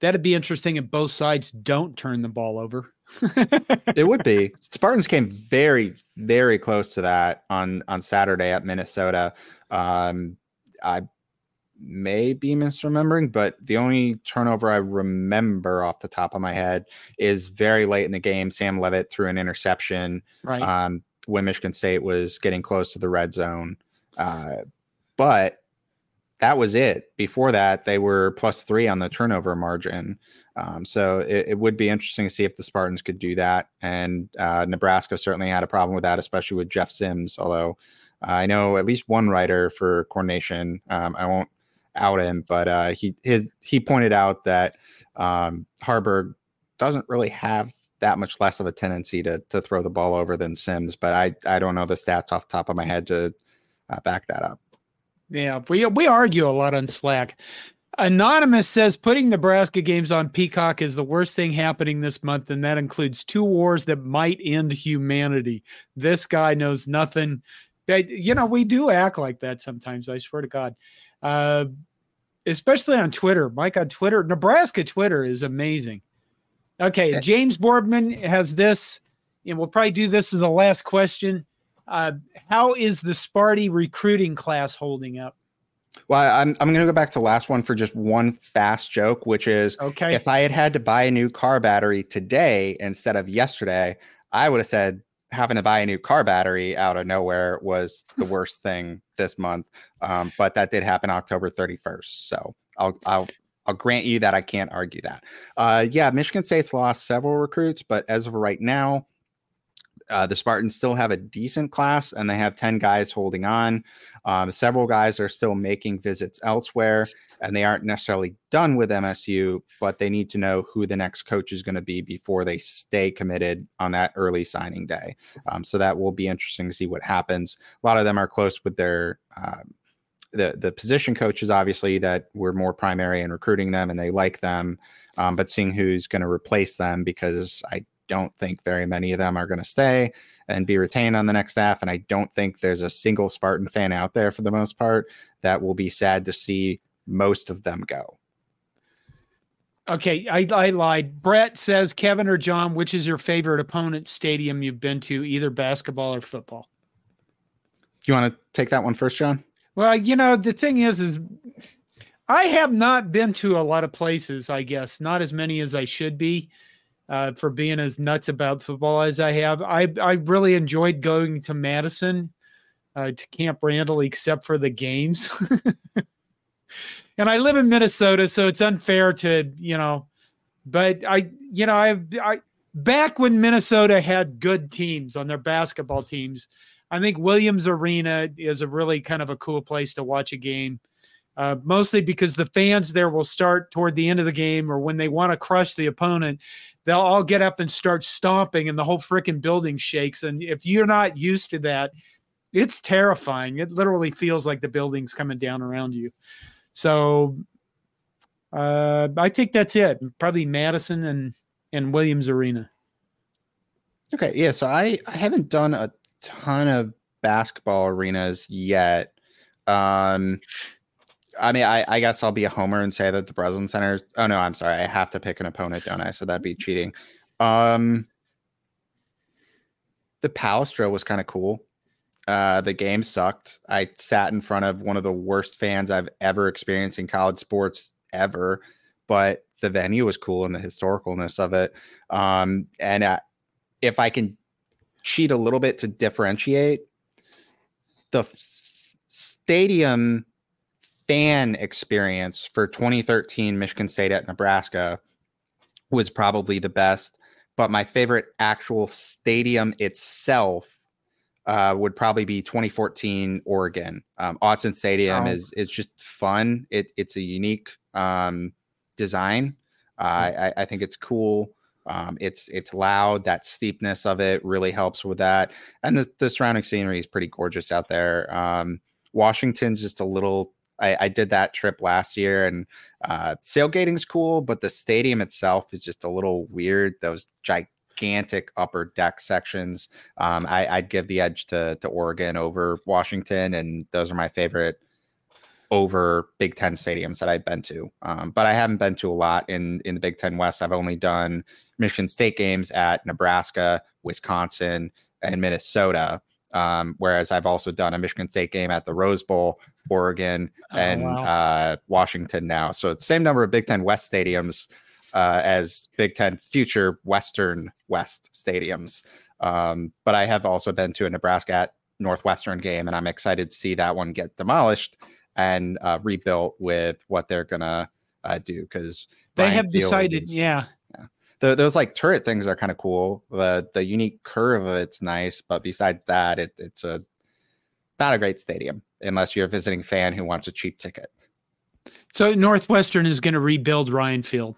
That'd be interesting if both sides don't turn the ball over. it would be Spartans came very very close to that on on Saturday at Minnesota. Um, I may be misremembering, but the only turnover I remember off the top of my head is very late in the game. Sam Leavitt threw an interception Right. um, when Michigan State was getting close to the red zone. Uh, but that was it. Before that, they were plus three on the turnover margin. Um, so it, it would be interesting to see if the Spartans could do that. And uh, Nebraska certainly had a problem with that, especially with Jeff Sims. Although uh, I know at least one writer for Corn Nation. Um, I won't out him, but uh, he his he pointed out that um, Haarberg doesn't really have that much less of a tendency to to throw the ball over than Sims. But I I don't know the stats off the top of my head to uh, back that up. Yeah, we we argue a lot on Slack. Anonymous says putting Nebraska games on Peacock is the worst thing happening this month, and that includes two wars that might end humanity. This guy knows nothing. That you know, we do act like that sometimes. I swear to God, uh, especially on Twitter. Mike on Twitter, Nebraska Twitter is amazing. Okay, James Boardman has this, and we'll probably do this as the last question. Uh, how is the Sparty recruiting class holding up? Well, I'm I'm going to go back to last one for just one fast joke, which is Okay. if I had had to buy a new car battery today instead of yesterday, I would have said having to buy a new car battery out of nowhere was the worst thing this month. Um, but that did happen October 31st. So I'll I'll I'll grant you that I can't argue that. Uh, yeah, Michigan State's lost several recruits, but as of right now, uh, the Spartans still have a decent class and they have 10 guys holding on. Um, several guys are still making visits elsewhere and they aren't necessarily done with MSU, but they need to know who the next coach is going to be before they stay committed on that early signing day. Um, so that will be interesting to see what happens. A lot of them are close with their. Um, the, the position coaches obviously that were more primary in recruiting them and they like them um, but seeing who's going to replace them because i don't think very many of them are going to stay and be retained on the next staff. And I don't think there's a single Spartan fan out there for the most part that will be sad to see most of them go. Okay, I, I lied. Brett says, Kevin or John, which is your favorite opponent stadium you've been to, either basketball or football? You want to take that one first, John? Well, you know, the thing is, is I have not been to a lot of places, I guess, not as many as I should be uh, for being as nuts about football as I have. I, I really enjoyed going to Madison, uh, to Camp Randall, except for the games. and I live in Minnesota, so it's unfair to, you know, but I, you know, I, I, back when Minnesota had good teams on their basketball teams, I think Williams Arena is a really kind of a cool place to watch a game. Uh, mostly because the fans there will start toward the end of the game or when they want to crush the opponent, they'll all get up and start stomping and the whole freaking building shakes. And if you're not used to that, it's terrifying. It literally feels like the building's coming down around you. So uh, I think that's it. Probably Madison and, and Williams Arena. Okay. Yeah. So I, I haven't done a ton of basketball arenas yet. Um, I mean, I, I guess I'll be a homer and say that the Breslin Center. Oh no, I'm sorry. I have to pick an opponent, don't I? So that'd be cheating. Um, the Palestra was kind of cool. Uh, the game sucked. I sat in front of one of the worst fans I've ever experienced in college sports ever, but the venue was cool and the historicalness of it. Um, and uh, if I can cheat a little bit to differentiate, the f- stadium fan experience for 2013 Michigan State at Nebraska was probably the best, but my favorite actual stadium itself uh, would probably be 2014 Oregon. Um, Autzen Stadium Oh. is is just fun. It it's a unique um, design. Uh, I, I think it's cool. Um, it's it's loud. That steepness of it really helps with that, and the, the surrounding scenery is pretty gorgeous out there. Um, Washington's just a little. I, I did that trip last year, and uh, sailgating's cool, but the stadium itself is just a little weird. Those gigantic upper deck sections. Um, I, I'd give the edge to to Oregon over Washington, and those are my favorite over Big Ten stadiums that I've been to. Um, but I haven't been to a lot in in the Big Ten West. I've only done Michigan State games at Nebraska, Wisconsin, and Minnesota. Um, whereas I've also done a Michigan State game at the Rose Bowl Oregon, oh, and wow. uh, Washington now. So it's same number of Big Ten West stadiums uh, as Big Ten future Western West stadiums. Um, but I have also been to a Nebraska at Northwestern game, and I'm excited to see that one get demolished and uh, rebuilt with what they're gonna uh, do because they Ryan have Field decided, is, yeah. yeah. The, those like turret things are kind of cool. The the unique curve of it's nice, but besides that, it, it's a not a great stadium unless you're a visiting fan who wants a cheap ticket. So Northwestern is going to rebuild Ryan Field.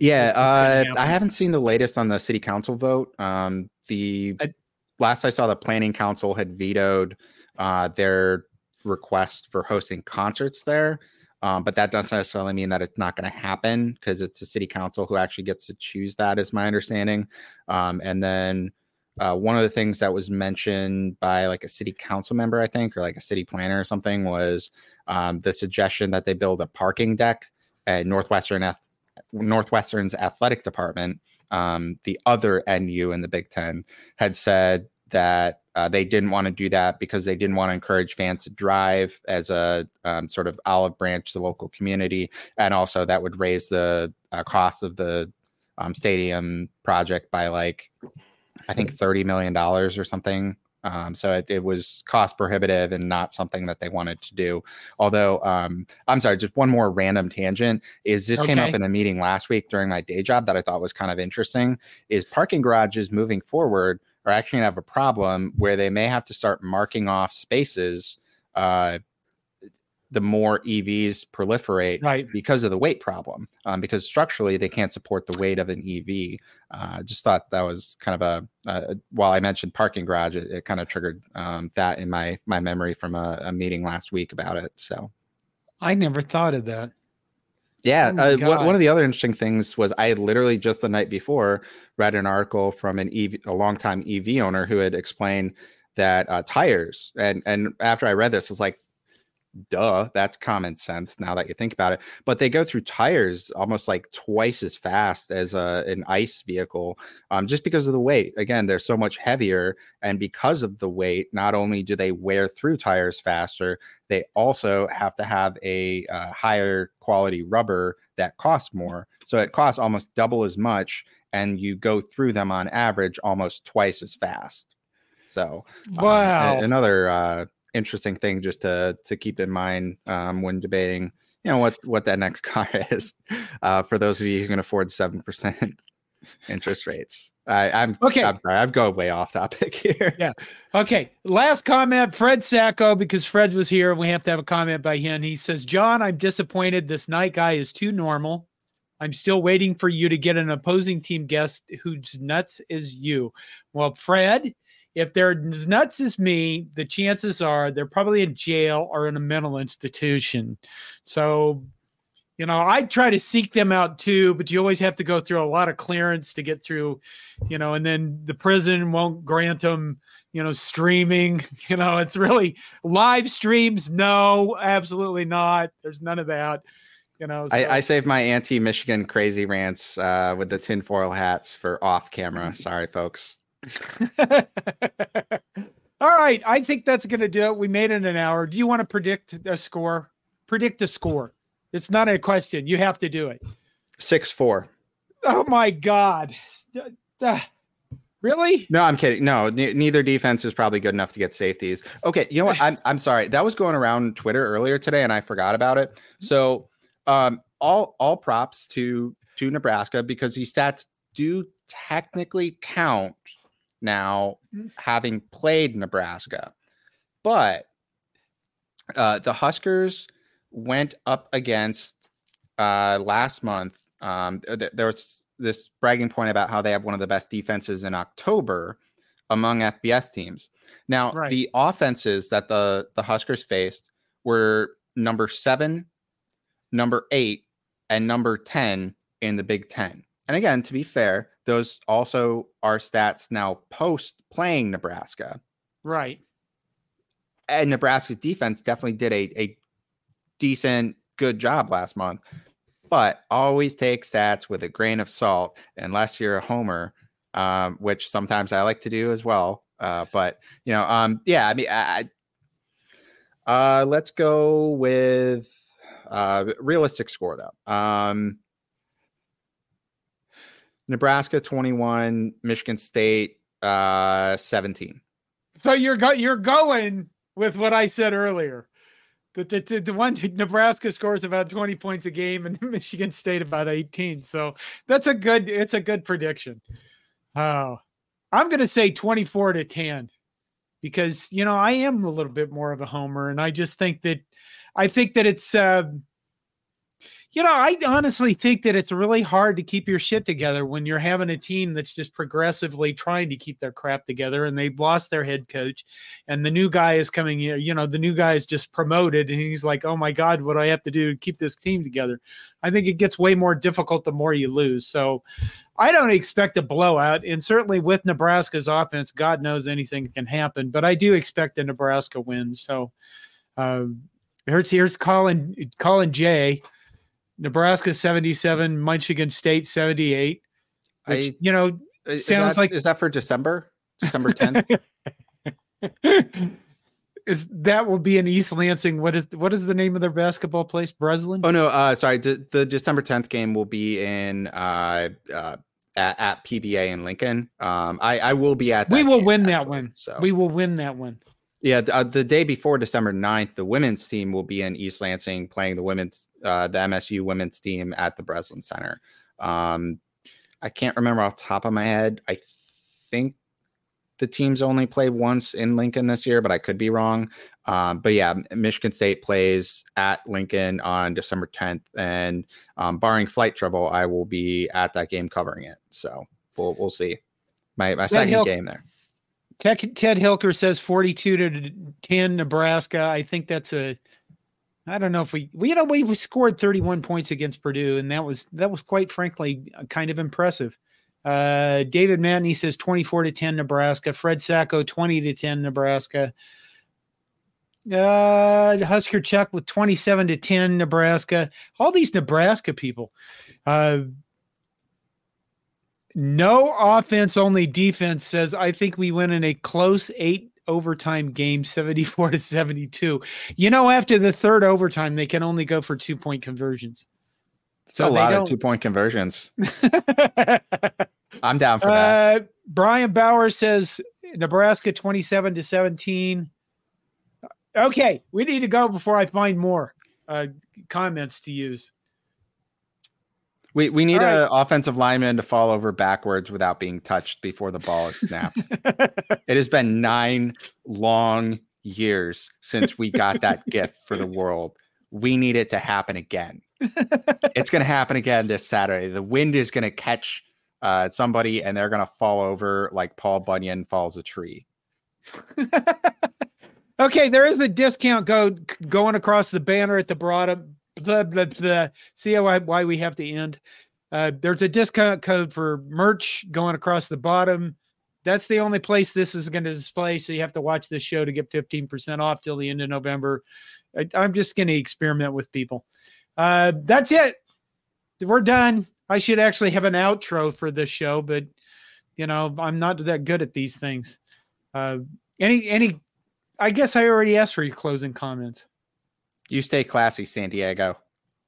Yeah, uh, I haven't seen the latest on the city council vote. Um, the I, last I saw, the planning council had vetoed uh, their request for hosting concerts there. Um, but that doesn't necessarily mean that it's not going to happen because it's the city council who actually gets to choose that, is my understanding. Um, and then uh, one of the things that was mentioned by like a city council member, I think, or like a city planner or something, was um, the suggestion that they build a parking deck at Northwestern Northwestern's athletic department. Um, the other NU in the Big Ten had said that uh, they didn't want to do that because they didn't want to encourage fans to drive as a um, sort of olive branch to the local community, and also that would raise the uh, cost of the um, stadium project by like I think thirty million dollars or something. Um, so it, it, was cost prohibitive and not something that they wanted to do. Although, um, I'm sorry, just one more random tangent is this okay. came up in the meeting last week during my day job that I thought was kind of interesting. Is parking garages moving forward are actually going to have a problem where they may have to start marking off spaces uh, the more EVs proliferate right. because of the weight problem. Um, because structurally they can't support the weight of an EV. Uh, just thought that was kind of a, uh, while I mentioned parking garage, it, it kind of triggered um, that in my my memory from a, a, meeting last week about it. So I never thought of that. Yeah, oh uh, one of the other interesting things was I literally just the night before read an article from an EV, a longtime EV owner who had explained that uh, tires and and after I read this, it's like duh, that's common sense now that you think about it. But they go through tires almost like twice as fast as a, an ICE vehicle, um, just because of the weight. Again, they're so much heavier, and because of the weight, not only do they wear through tires faster, they also have to have a uh, higher quality rubber that costs more. So it costs almost double as much, and you go through them on average almost twice as fast. So, um, wow, another uh, interesting thing just to to keep in mind um, when debating you know what what that next car is uh, for those of you who can afford seven percent interest rates. I, I'm okay. I'm sorry, I've gone way off topic here. Yeah. Okay. Last comment, Fred Sacco, because Fred was here. and We have to have a comment by him. He says, John, I'm disappointed. This Knight guy is too normal. I'm still waiting for you to get an opposing team guest whose nuts is you. Well, Fred, if they're as nuts as me, the chances are they're probably in jail or in a mental institution. So, you know, I try to seek them out too, but you always have to go through a lot of clearance to get through, you know, and then the prison won't grant them, you know, streaming. You know, it's really live streams. No, absolutely not. There's none of that. You know, so. I, I saved my anti-Michigan crazy rants uh, with the tinfoil hats for off camera. Sorry, folks. All right. I think that's going to do it. We made it an hour. Do you want to predict a score? Predict a score. It's not a question. You have to do it. 6 4. Oh, my God. Really? No, I'm kidding. No, neither defense is probably good enough to get safeties. Okay. You know what? I'm, I'm sorry. That was going around Twitter earlier today and I forgot about it. So, um, all, all props to, to Nebraska because these stats do technically count now mm. having played Nebraska. But uh, the Huskers went up against uh, last month. Um, th- there was this bragging point about how they have one of the best defenses in October among FBS teams. Now, right. the offenses that the the Huskers faced were number seven, number eight, and number ten in the Big Ten. And again, to be fair, those also are stats now post playing Nebraska. Right. And Nebraska's defense definitely did a, a decent, good job last month. But always take stats with a grain of salt, unless you're a homer, um, which sometimes I like to do as well. Uh, but you know, um, yeah, I mean, I, Uh, let's go with uh, realistic score though. Um, Nebraska 21, Michigan State uh, 17. So you're go- you're going with what I said earlier. The, the, the, one Nebraska scores about 20 points a game and Michigan State about 18. So that's a good it's a good prediction. Oh, I'm going to say 24 to 10 because you know I am a little bit more of a homer and I just think that I think that it's uh, you know, I honestly think that it's really hard to keep your shit together when you're having a team that's just progressively trying to keep their crap together and they've lost their head coach and the new guy is coming here, you know, the new guy is just promoted and he's like, "Oh my god, what do I have to do to keep this team together?" I think it gets way more difficult the more you lose. So, I don't expect a blowout and certainly with Nebraska's offense, god knows anything can happen, but I do expect a Nebraska win. So, um Here's here's Colin Colin J. Nebraska 77, Michigan State 78. Which, I, you know, is sounds that, like is that for December? December 10th? is that will be in East Lansing. What is what is the name of their basketball place? Breslin? Oh no, uh sorry. D- the December 10th game will be in uh uh at, at PBA in Lincoln. Um I I will be at We will game, win actually, that one. So We will win that one. Yeah, the, uh, the day before December 9th, the women's team will be in East Lansing playing the women's uh, the MSU women's team at the Breslin Center. Um, I can't remember off the top of my head. I think the teams only play once in Lincoln this year, but I could be wrong. Um, but yeah, Michigan State plays at Lincoln on December 10th, and um, barring flight trouble, I will be at that game covering it. So we'll we'll see. My my second Hill- game there. Ted, Ted Hilker says 42 to 10 Nebraska. I think that's a I don't know if we, we you know we, scored 31 points against Purdue and that was that was quite frankly kind of impressive. Uh, David Matney says 24 to 10 Nebraska. Fred Sacco 20 to 10 Nebraska. Uh, Husker Chuck with 27 to 10 Nebraska. All these Nebraska people. Uh, no offense, only defense says, I think we win in a close eight overtime game, 74 to 72. You know, after the third overtime, they can only go for two point conversions. So a lot of two point conversions. I'm down for that. Uh, Brian Bauer says Nebraska 27 to 17. Okay, we need to go before I find more uh, comments to use. We we need All right. an offensive lineman to fall over backwards without being touched before the ball is snapped. it has been nine long years since we got that gift for the world. We need it to happen again. it's going to happen again this Saturday. The wind is going to catch uh, somebody and they're going to fall over like Paul Bunyan falls a tree. okay, there is the discount code going across the banner at the bottom. Blah, blah, blah. See I, why we have to end. Uh, there's a discount code for merch going across the bottom. That's the only place this is going to display. So you have to watch this show to get 15% off till the end of November. I, I'm just going to experiment with people. Uh, that's it. We're done. I should actually have an outro for this show, but you know, I'm not that good at these things. Uh, any, any, I guess I already asked for your closing comments. You stay classy, San Diego.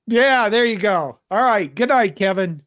Yeah, there you go. All right. Good night, Kevin.